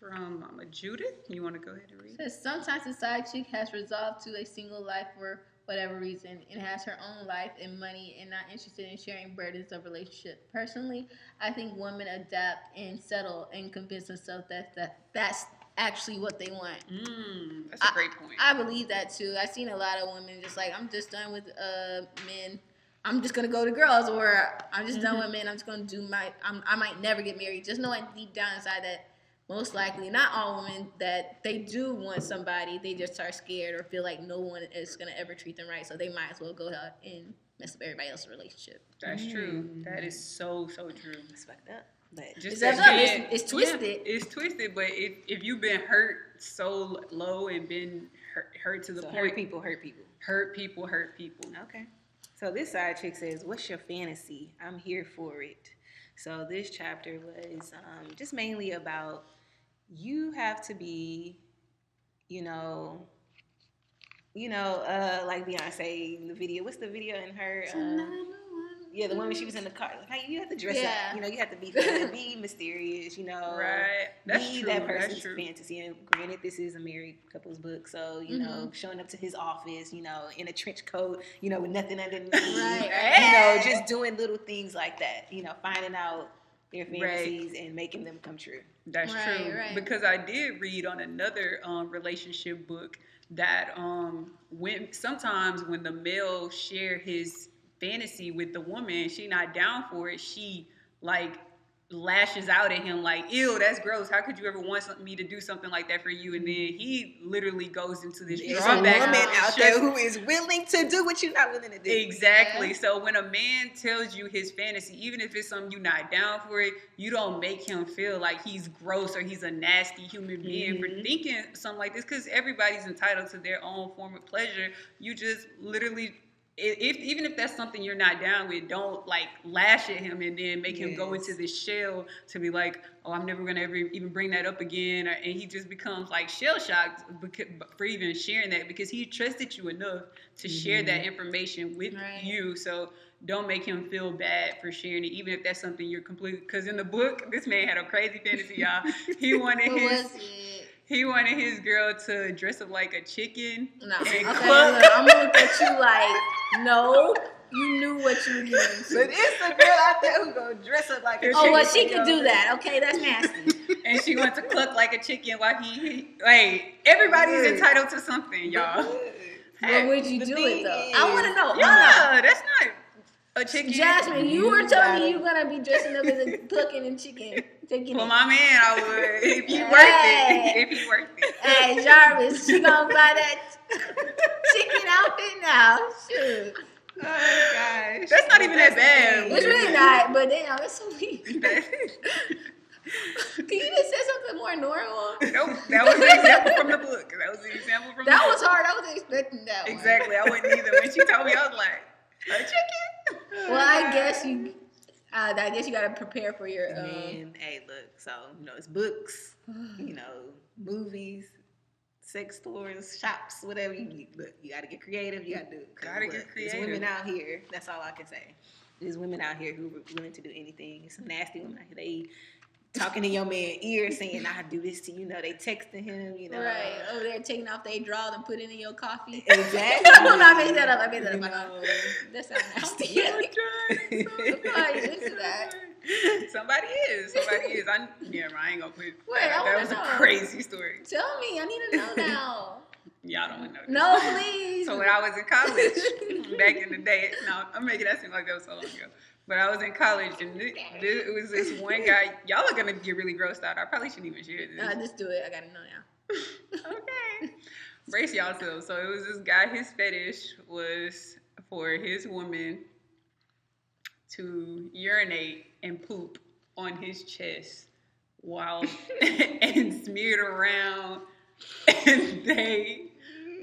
from Mama Judith. You want to go ahead and read? says sometimes the side chick has resolved to a single life for whatever reason and has her own life and money and not interested in sharing burdens of relationship. Personally, I think women adapt and settle and convince themselves that, that that's actually what they want. Mm, that's a great point. I believe that too. I've seen a lot of women just like I'm just done with uh men. I'm just gonna go to girls, or I'm just done with men. I'm just gonna do my. I'm, I might never get married. Just knowing deep down inside that most likely, not all women, that they do want somebody. They just are scared or feel like no one is gonna ever treat them right, so they might as well go out and mess up everybody else's relationship. That's true. That is so so true. It's fucked up, but Just It's that up, it's- saying- it's yeah, twisted. it's twisted, but if, if you've been hurt so low and been hurt, hurt to the so point, hurt people hurt people. hurt people, hurt people. Okay. So this side chick says, "What's your fantasy? I'm here for it." So this chapter was um, just mainly about you have to be, you know, you know, uh, like Beyonce in the video. What's the video in her? Um, yeah, the one when she was in the car. Like, hey, you have to dress Yeah. up. You know, you have to be *laughs* be mysterious. You know, Right. That's be true. that person's fantasy. And granted, this is a married couple's book, so you know, showing up to his office, you know, in a trench coat, you know, with nothing underneath, Right. you know, just doing little things like that. You know, finding out their Right. fantasies and making them come true. That's Right, true. right. Because I did read on another um, relationship book that um, when sometimes when the male share his fantasy with the woman, she not down for it. She like lashes out at him like, "Ew, that's gross. How could you ever want some- me to do something like that for you?" And then he literally goes into this There's a drawback. woman out there who is willing to do what you're not willing to do. Exactly. Yeah. So when a man tells you his fantasy, even if it's something you're not down for it, you don't make him feel like he's gross or he's a nasty human being for Mhm. thinking something like this. Because everybody's entitled to their own form of pleasure. You just literally. If, even if that's something you're not down with, don't like lash at him and then make him go into this shell to be like, "Oh, I'm never gonna ever even bring that up again," or, and he just becomes like shell shocked for even sharing that because he trusted you enough to share that information with Right. you. So don't make him feel bad for sharing it, even if that's something you're completely. Because in the book, this man had a crazy fantasy, y'all. He *laughs* wanted his? He wanted his girl to dress up like a chicken. No. and Okay, cook. look, I'm gonna look at you like, no, you knew what you were getting into. But it's a girl out there who gonna dress up like a Oh, well, she could do that. Okay, that's nasty. *laughs* and she wants to cluck like a chicken while he, he like everybody's Good. entitled to something, y'all. What would you do thing it though? is- I want to know. I Yeah, that's not a chicken. Jasmine, you You were telling me you're gonna be dressing up as a *laughs* cooking and chicken. Chicken. For my man, I would if he worth Hey. it. If you worth it. Hey, Jarvis, she gonna buy that *laughs* chicken outfit now. Shoot. Oh gosh. That's not even that bad. It's really not, but damn, it's so weird. *laughs* Can you just say something more normal? nope, that was the example from the book. That was the example from That the was book. hard. I wasn't expecting that one. Exactly, I wouldn't either. When she told me, I was like, a chicken? Well, I guess you. Uh, I guess you gotta prepare for your. Um, Man, hey, look. So you know, it's books. You know, movies, sex stores, shops, whatever you need. Look, you got to get creative. You got to do it. 'Cause Gotta get creative. There's women out here. That's all I can say. There's women out here who are willing to do anything. Some nasty women out here. They talking in your man ear *laughs* saying, "I do this to you." Know, they texting him. You know, Right. Oh, Over there taking off their draw and putting in your coffee. *laughs* Exactly. no, I made that up. I made that up. know. That sounds *laughs* nasty. Somebody is that? Somebody is. Somebody is. I yeah, I ain't gonna put. Wait, that, that was know. a crazy story. Tell me. I need to know now. Y'all don't know. This. No, please. So when I was in college, back in the day, no, I'm making that seem like that was so long ago. But I was in college, and this, this, it was this one guy. Y'all are gonna get really grossed out. I probably shouldn't even share this. Uh, just do it. I gotta know now. *laughs* *laughs* okay. Brace yourselves. So it was this guy, his fetish was for his woman to urinate and poop on his chest while *laughs* and smeared around, and they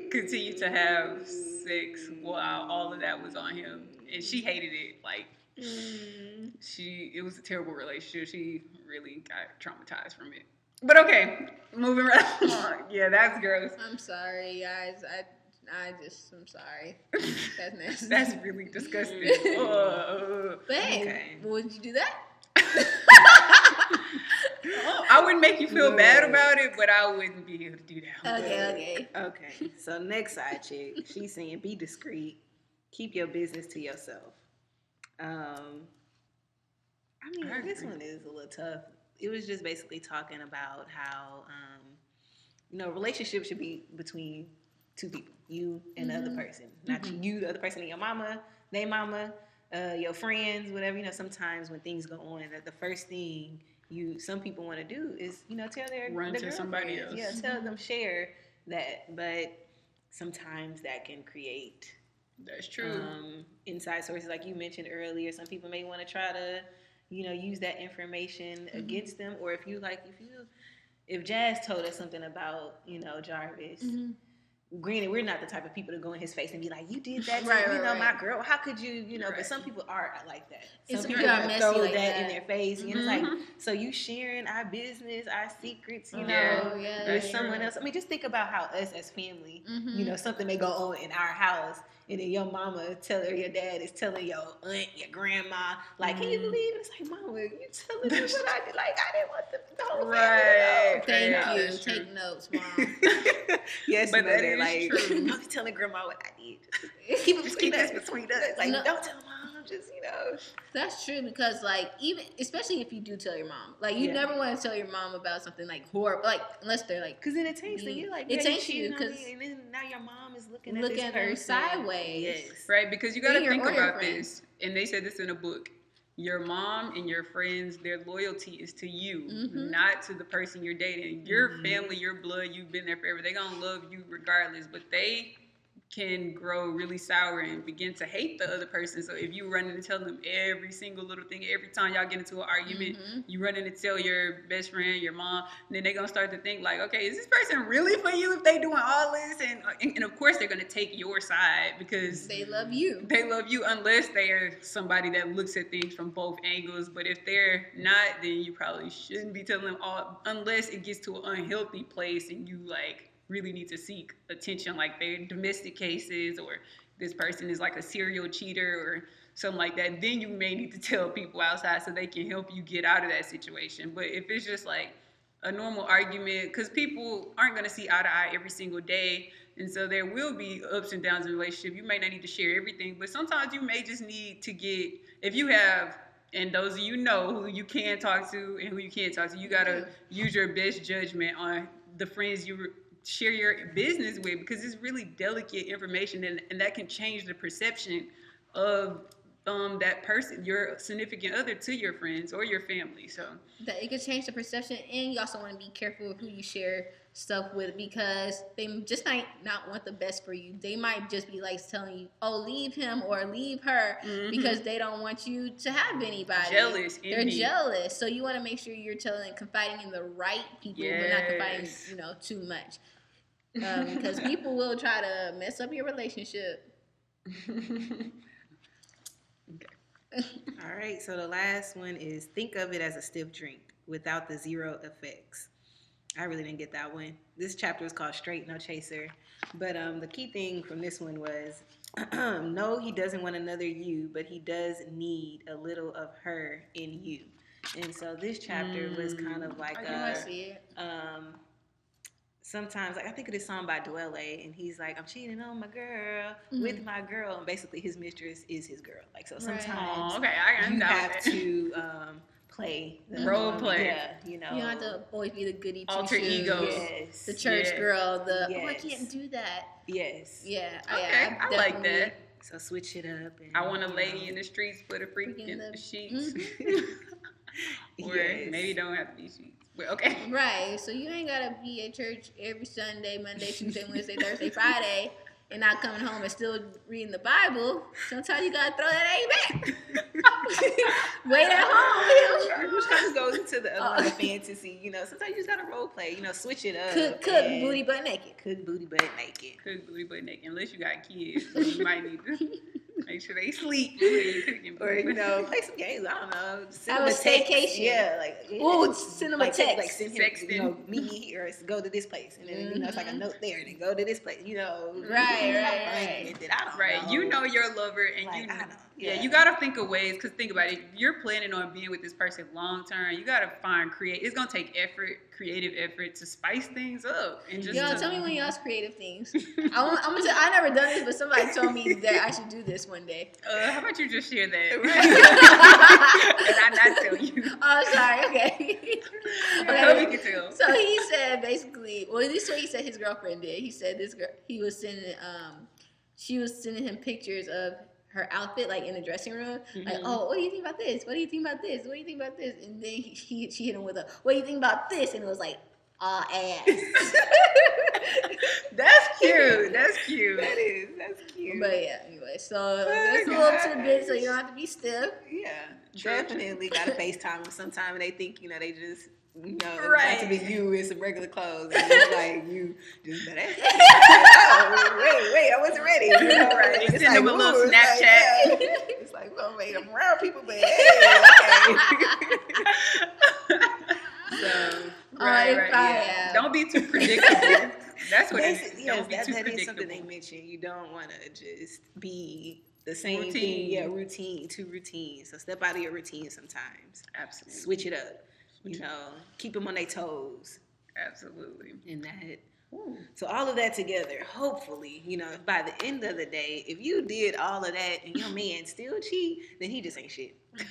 continued to have sex while all of that was on him, and she hated it. Like Mm. she, it was a terrible relationship. She really got traumatized from it. But okay, moving right *laughs* along. Yeah, that's gross. I'm sorry, guys. I I just I'm sorry. *laughs* That's nasty. That's really disgusting. *laughs* Ugh. But hey, Okay. would you do that? I wouldn't make you feel bad about it, but I wouldn't be able to do that. Okay, okay. Okay, so next side chick, she's saying be discreet, keep your business to yourself. Um, I mean, I this one is a little tough. It was just basically talking about how, um, you know, relationship should be between two people, you and the other Mhm. person, not you, the other person, and your mama, they mama, uh, your friends, whatever. You know, sometimes when things go on, that the first thing you some people want to do is you know tell their Run their to somebody else. Yeah, tell them share that, but sometimes that can create That's true. um, inside sources, like you mentioned earlier. Some people may want to try to, you know, use that information against them, or if you like, if you, if Jazz told us something about, you know, Jarvis. Mhm. Granted, we're not the type of people to go in his face and be like, "You did that, *laughs* to, Right, you right, know, right. my girl. How could you, you know?" But some people are like that. Some some people people are messy throw like that, in their face. You know, it's like, Mhm. so you sharing our business, our secrets, you Yeah, know, yeah, with that's someone true. else. I mean, just think about how us as family Mhm. you know, something may go on in our house, and then your mama tell her your dad is telling your aunt, your grandma, like, can you Mhm. believe it? It's like, mama, you telling me what I did? Like, I didn't want the, the whole Right. Thank Yeah, you. Take notes, mom. Know. yes, But that mother, is like, true. *laughs* I'm telling grandma what I did. Keep it Just between keep us. *laughs* this between us. Like, No. don't tell mom. Just you know. That's true because like even especially if you do tell your mom, like you Yeah. never want to tell your mom about something like horrible, like unless they're like Cause then it taints you. You're like, it yeah, taints you, cheated on 'cause- me, and then now your mom is looking, Looking at at her sideways. Yes. Right, because you got to think about friends. this, and they said this in a book. Your mom and your friends, their loyalty is to you, Mhm. not to the person you're dating. Your Mhm. family, your blood, you've been there forever. They're gonna love you regardless, but they can grow really sour and begin to hate the other person. So if you run in and tell them every single little thing, every time y'all get into an argument, Mhm. you run in and tell your best friend, your mom, and then they're gonna start to think like, okay, is this person really for you if they doing all this? And and, and of course they're gonna take your side because they love you. they love you unless they are somebody that looks at things from both angles. But if they're not, then you probably shouldn't be telling them all unless it gets to an unhealthy place and you like really need to seek attention, like they're domestic cases or this person is like a serial cheater or something like that. Then you may need to tell people outside so they can help you get out of that situation. But if it's just like a normal argument, because people aren't going to see eye to eye every single day. And so there will be ups and downs in relationship. You may not need to share everything, but sometimes you may just need to get, if you have, and those of you know who you can talk to and who you can't talk to, you got to mm-hmm. use your best judgment on the friends you share your business with because it's really delicate information and, and that can change the perception of um, that person, your significant other, to your friends or your family. So, That it could change the perception, and you also want to be careful with who you share stuff with because they just might not want the best for you. They might just be like telling you, "Oh, leave him or leave her," Mhm. because they don't want you to have anybody. jealous, They're envy. jealous, so you want to make sure you're telling, confiding in the right people, but not confiding, you know, too much. Um, because *laughs* people will try to mess up your relationship. *laughs* All right, so the last one is think of it as a stiff drink without the zero effects. I really didn't get that one. This chapter is called Straight No Chaser. But um, the key thing from this one was *clears throat* no, he doesn't want another you, but he does need a little of her in you. And so this chapter was kind of like I a, do want to see it. um sometimes like I think of this song by Dwele and he's like, I'm cheating on my girl with Mhm. my girl and basically his mistress is his girl. Like so Right. sometimes Oh, okay, I you have that. to um play the Role um, play. Yeah, you know. You don't have to always be the goody two Alter shoes, ego. Yes. the church Yeah. girl, the oh I can't do that. Yes. Yeah, Okay, I like that. So switch it up. And, I want a lady know. in the streets, put a freak Freak in in the the- sheets. *laughs* or *laughs* Yes. maybe don't have to be sheets. But okay. *laughs* Right. So you ain't gotta be at church every Sunday, Monday, Tuesday, Wednesday, Thursday, Friday. and not coming home and still reading the Bible, sometimes you gotta throw that A back. *laughs* Wait at home. Which kind of goes into the other Uh, fantasy. You know, sometimes you just gotta role play. You know, switch it up. Cook, cook, booty butt naked. cook booty butt naked. Cook booty butt naked. Unless you got kids, so you might need to *laughs* *laughs* make sure they sleep. when you cooking Or you know, play some games. I don't know. Send him a text. Yeah, like Ooh, send a like, text. Like send him, Sexting. you know, meet here. Go to this place, and then you know it's like a Mhm. note there, and then go to this place. You know, Right, you right, right. don't Right, know. you know your lover, and Like, you I don't- yeah. yeah. you gotta think of ways. Cause think about it, you're planning on being with this person long term. You gotta find create. It's gonna take effort, creative effort to spice things up and just. Yo, to- tell me when y'all's creative things. *laughs* I want, I'm gonna I never done this, but somebody told me that I should do this one day. Uh, how about you just share that? *laughs* *laughs* and I not tell you. *laughs* Oh, sorry. Okay. I hope you okay. can tell. So he said basically, well, this least what he said his girlfriend did. He said this girl, he was sending, um, she was sending him pictures of her outfit, like in the dressing room. Like, Mhm. oh, what do you think about this? What do you think about this? What do you think about this? And then he, he she hit him with a, what do you think about this? And it was like, ah, ass. *laughs* That's cute. That's cute. That is. That's cute. But yeah, anyway, so that's a Oh, little tidbit, so you don't have to be stiff. Yeah, True, definitely got to FaceTime them sometime and they think, you know, they just, you know, it's Right. about to be you in some regular clothes. And it's *laughs* like, you just, but that's, *laughs* oh, wait, wait, I wasn't ready. You know, Right. It's Send them a little ooh, it's like, Snapchat. yeah. It's like, well, wait, I'm around people, but hey, okay. so, Right, if right, I yeah. Don't be too predictable. That's what it Basic- is. yes, Don't be that, too that is predictable. something they mentioned. You don't want to just be the same Routine. thing. Yeah, routine, too routine. So step out of your routine sometimes. Absolutely. Switch it up. You know, keep them on their toes. Absolutely. And that. So all of that together, hopefully, you know, by the end of the day, if you did all of that and your man still cheat, then he just ain't shit. *laughs*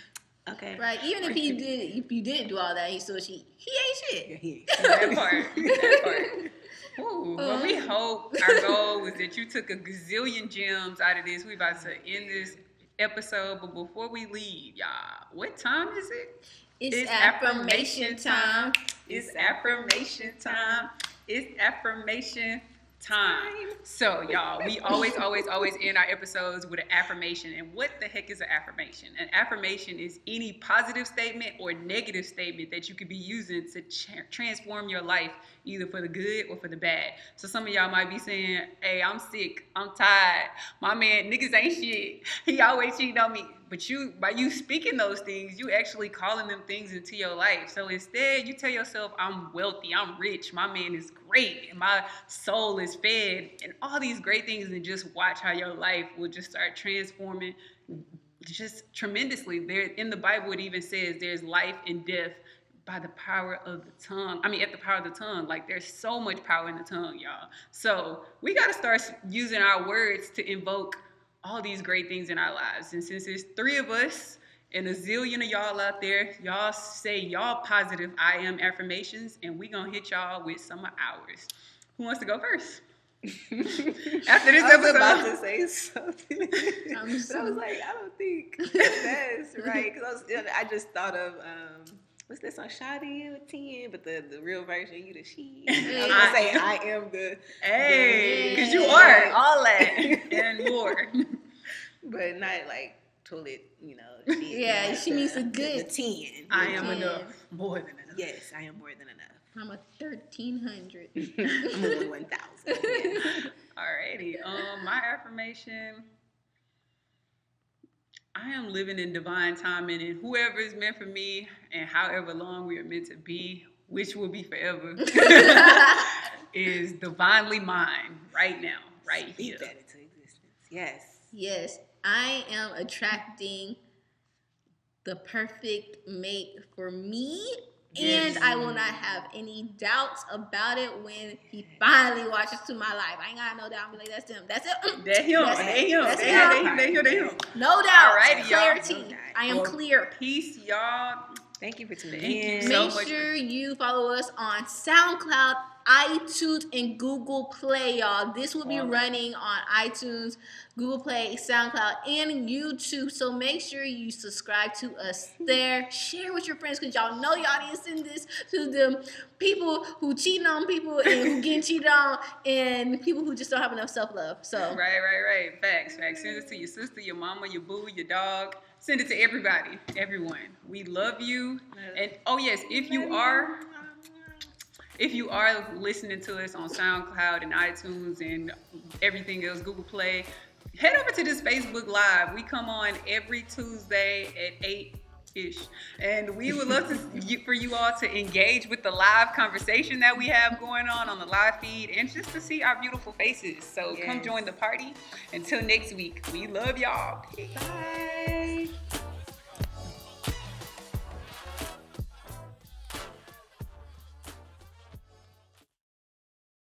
Okay. Right. Even if he did, if you didn't do all that, he still cheat. he ain't shit. Yeah, he ain't. That part. That part. *laughs* Ooh, *laughs* well, we Um. hope our goal was that you took a gazillion gems out of this. We about to end this episode, but before we leave, y'all, what time is it? It's, It's affirmation affirmation time. It's affirmation time. It's affirmation time. So, y'all, we always, always, always end our episodes with an affirmation. And what the heck is an affirmation? An affirmation is any positive statement or negative statement that you could be using to cha- transform your life, either for the good or for the bad. So, some of y'all might be saying, Hey, I'm sick. I'm tired. My man, niggas ain't shit. *laughs* He always cheating on me. But you, by you speaking those things, you actually calling them things into your life. So instead, you tell yourself, I'm wealthy, I'm rich, my man is great, and my soul is fed, and all these great things, and just watch how your life will just start transforming just tremendously. There in the Bible, it even says there's life and death by the power of the tongue. I mean, at the power of the tongue. Like there's so much power in the tongue, y'all. So we got to start using our words to invoke all these great things in our lives. And since there's three of us and a zillion of y'all out there, y'all say y'all positive I am affirmations, and we gonna hit y'all with some of ours. Who wants to go first? *laughs* After this I was about to say something, I'm but *laughs* I was like, I don't think *laughs* that's right because I, I just thought of um, what's that on you a ten, but the, the real version you the she. I was gonna say I am the, Hey, because you are all that *laughs* and more. *laughs* but not like toilet, you know. She, Yeah, she the- needs a good- the ten. I am 10. enough. More than enough. Yes, I am more than enough. I'm a thirteen hundred. *laughs* I'm only one thousand. Alrighty. Um, my affirmation. I am living in divine timing, and whoever is meant for me, and however long we are meant to be, which will be forever, *laughs* is divinely mine right now, right here. That into existence. Yes. yes, I am attracting the perfect mate for me. Yes. And I will not have any doubts about it when he finally watches to my life. I ain't got no doubt. I'm like, that's him. That's it. That him. That's That him. That's That him. That him. That him. No doubt. Alrighty, y'all. Clarity. No. I am Well, clear. Peace, y'all. Thank you for tuning Thank you in. so Make much. sure you follow us on SoundCloud, iTunes, and Google Play, y'all. This will be All right. running on iTunes, Google Play, SoundCloud, and YouTube. So make sure you subscribe to us there. Share with your friends because y'all know y'all need to send this to them people who cheating on people and who getting *laughs* cheated on, and people who just don't have enough self love. So Right, right, right. Facts, facts. Send it to your sister, your mama, your boo, your dog. Send it to everybody, everyone. We love you. And oh yes, if you are if you are listening to us on SoundCloud and iTunes and everything else, Google Play, head over to this Facebook Live. We come on every Tuesday at 8 ish. And we would love to *laughs* for you all to engage with the live conversation that we have going on on the live feed and just to see our beautiful faces. So come join the party. Until next week, we love y'all. Peace. Bye.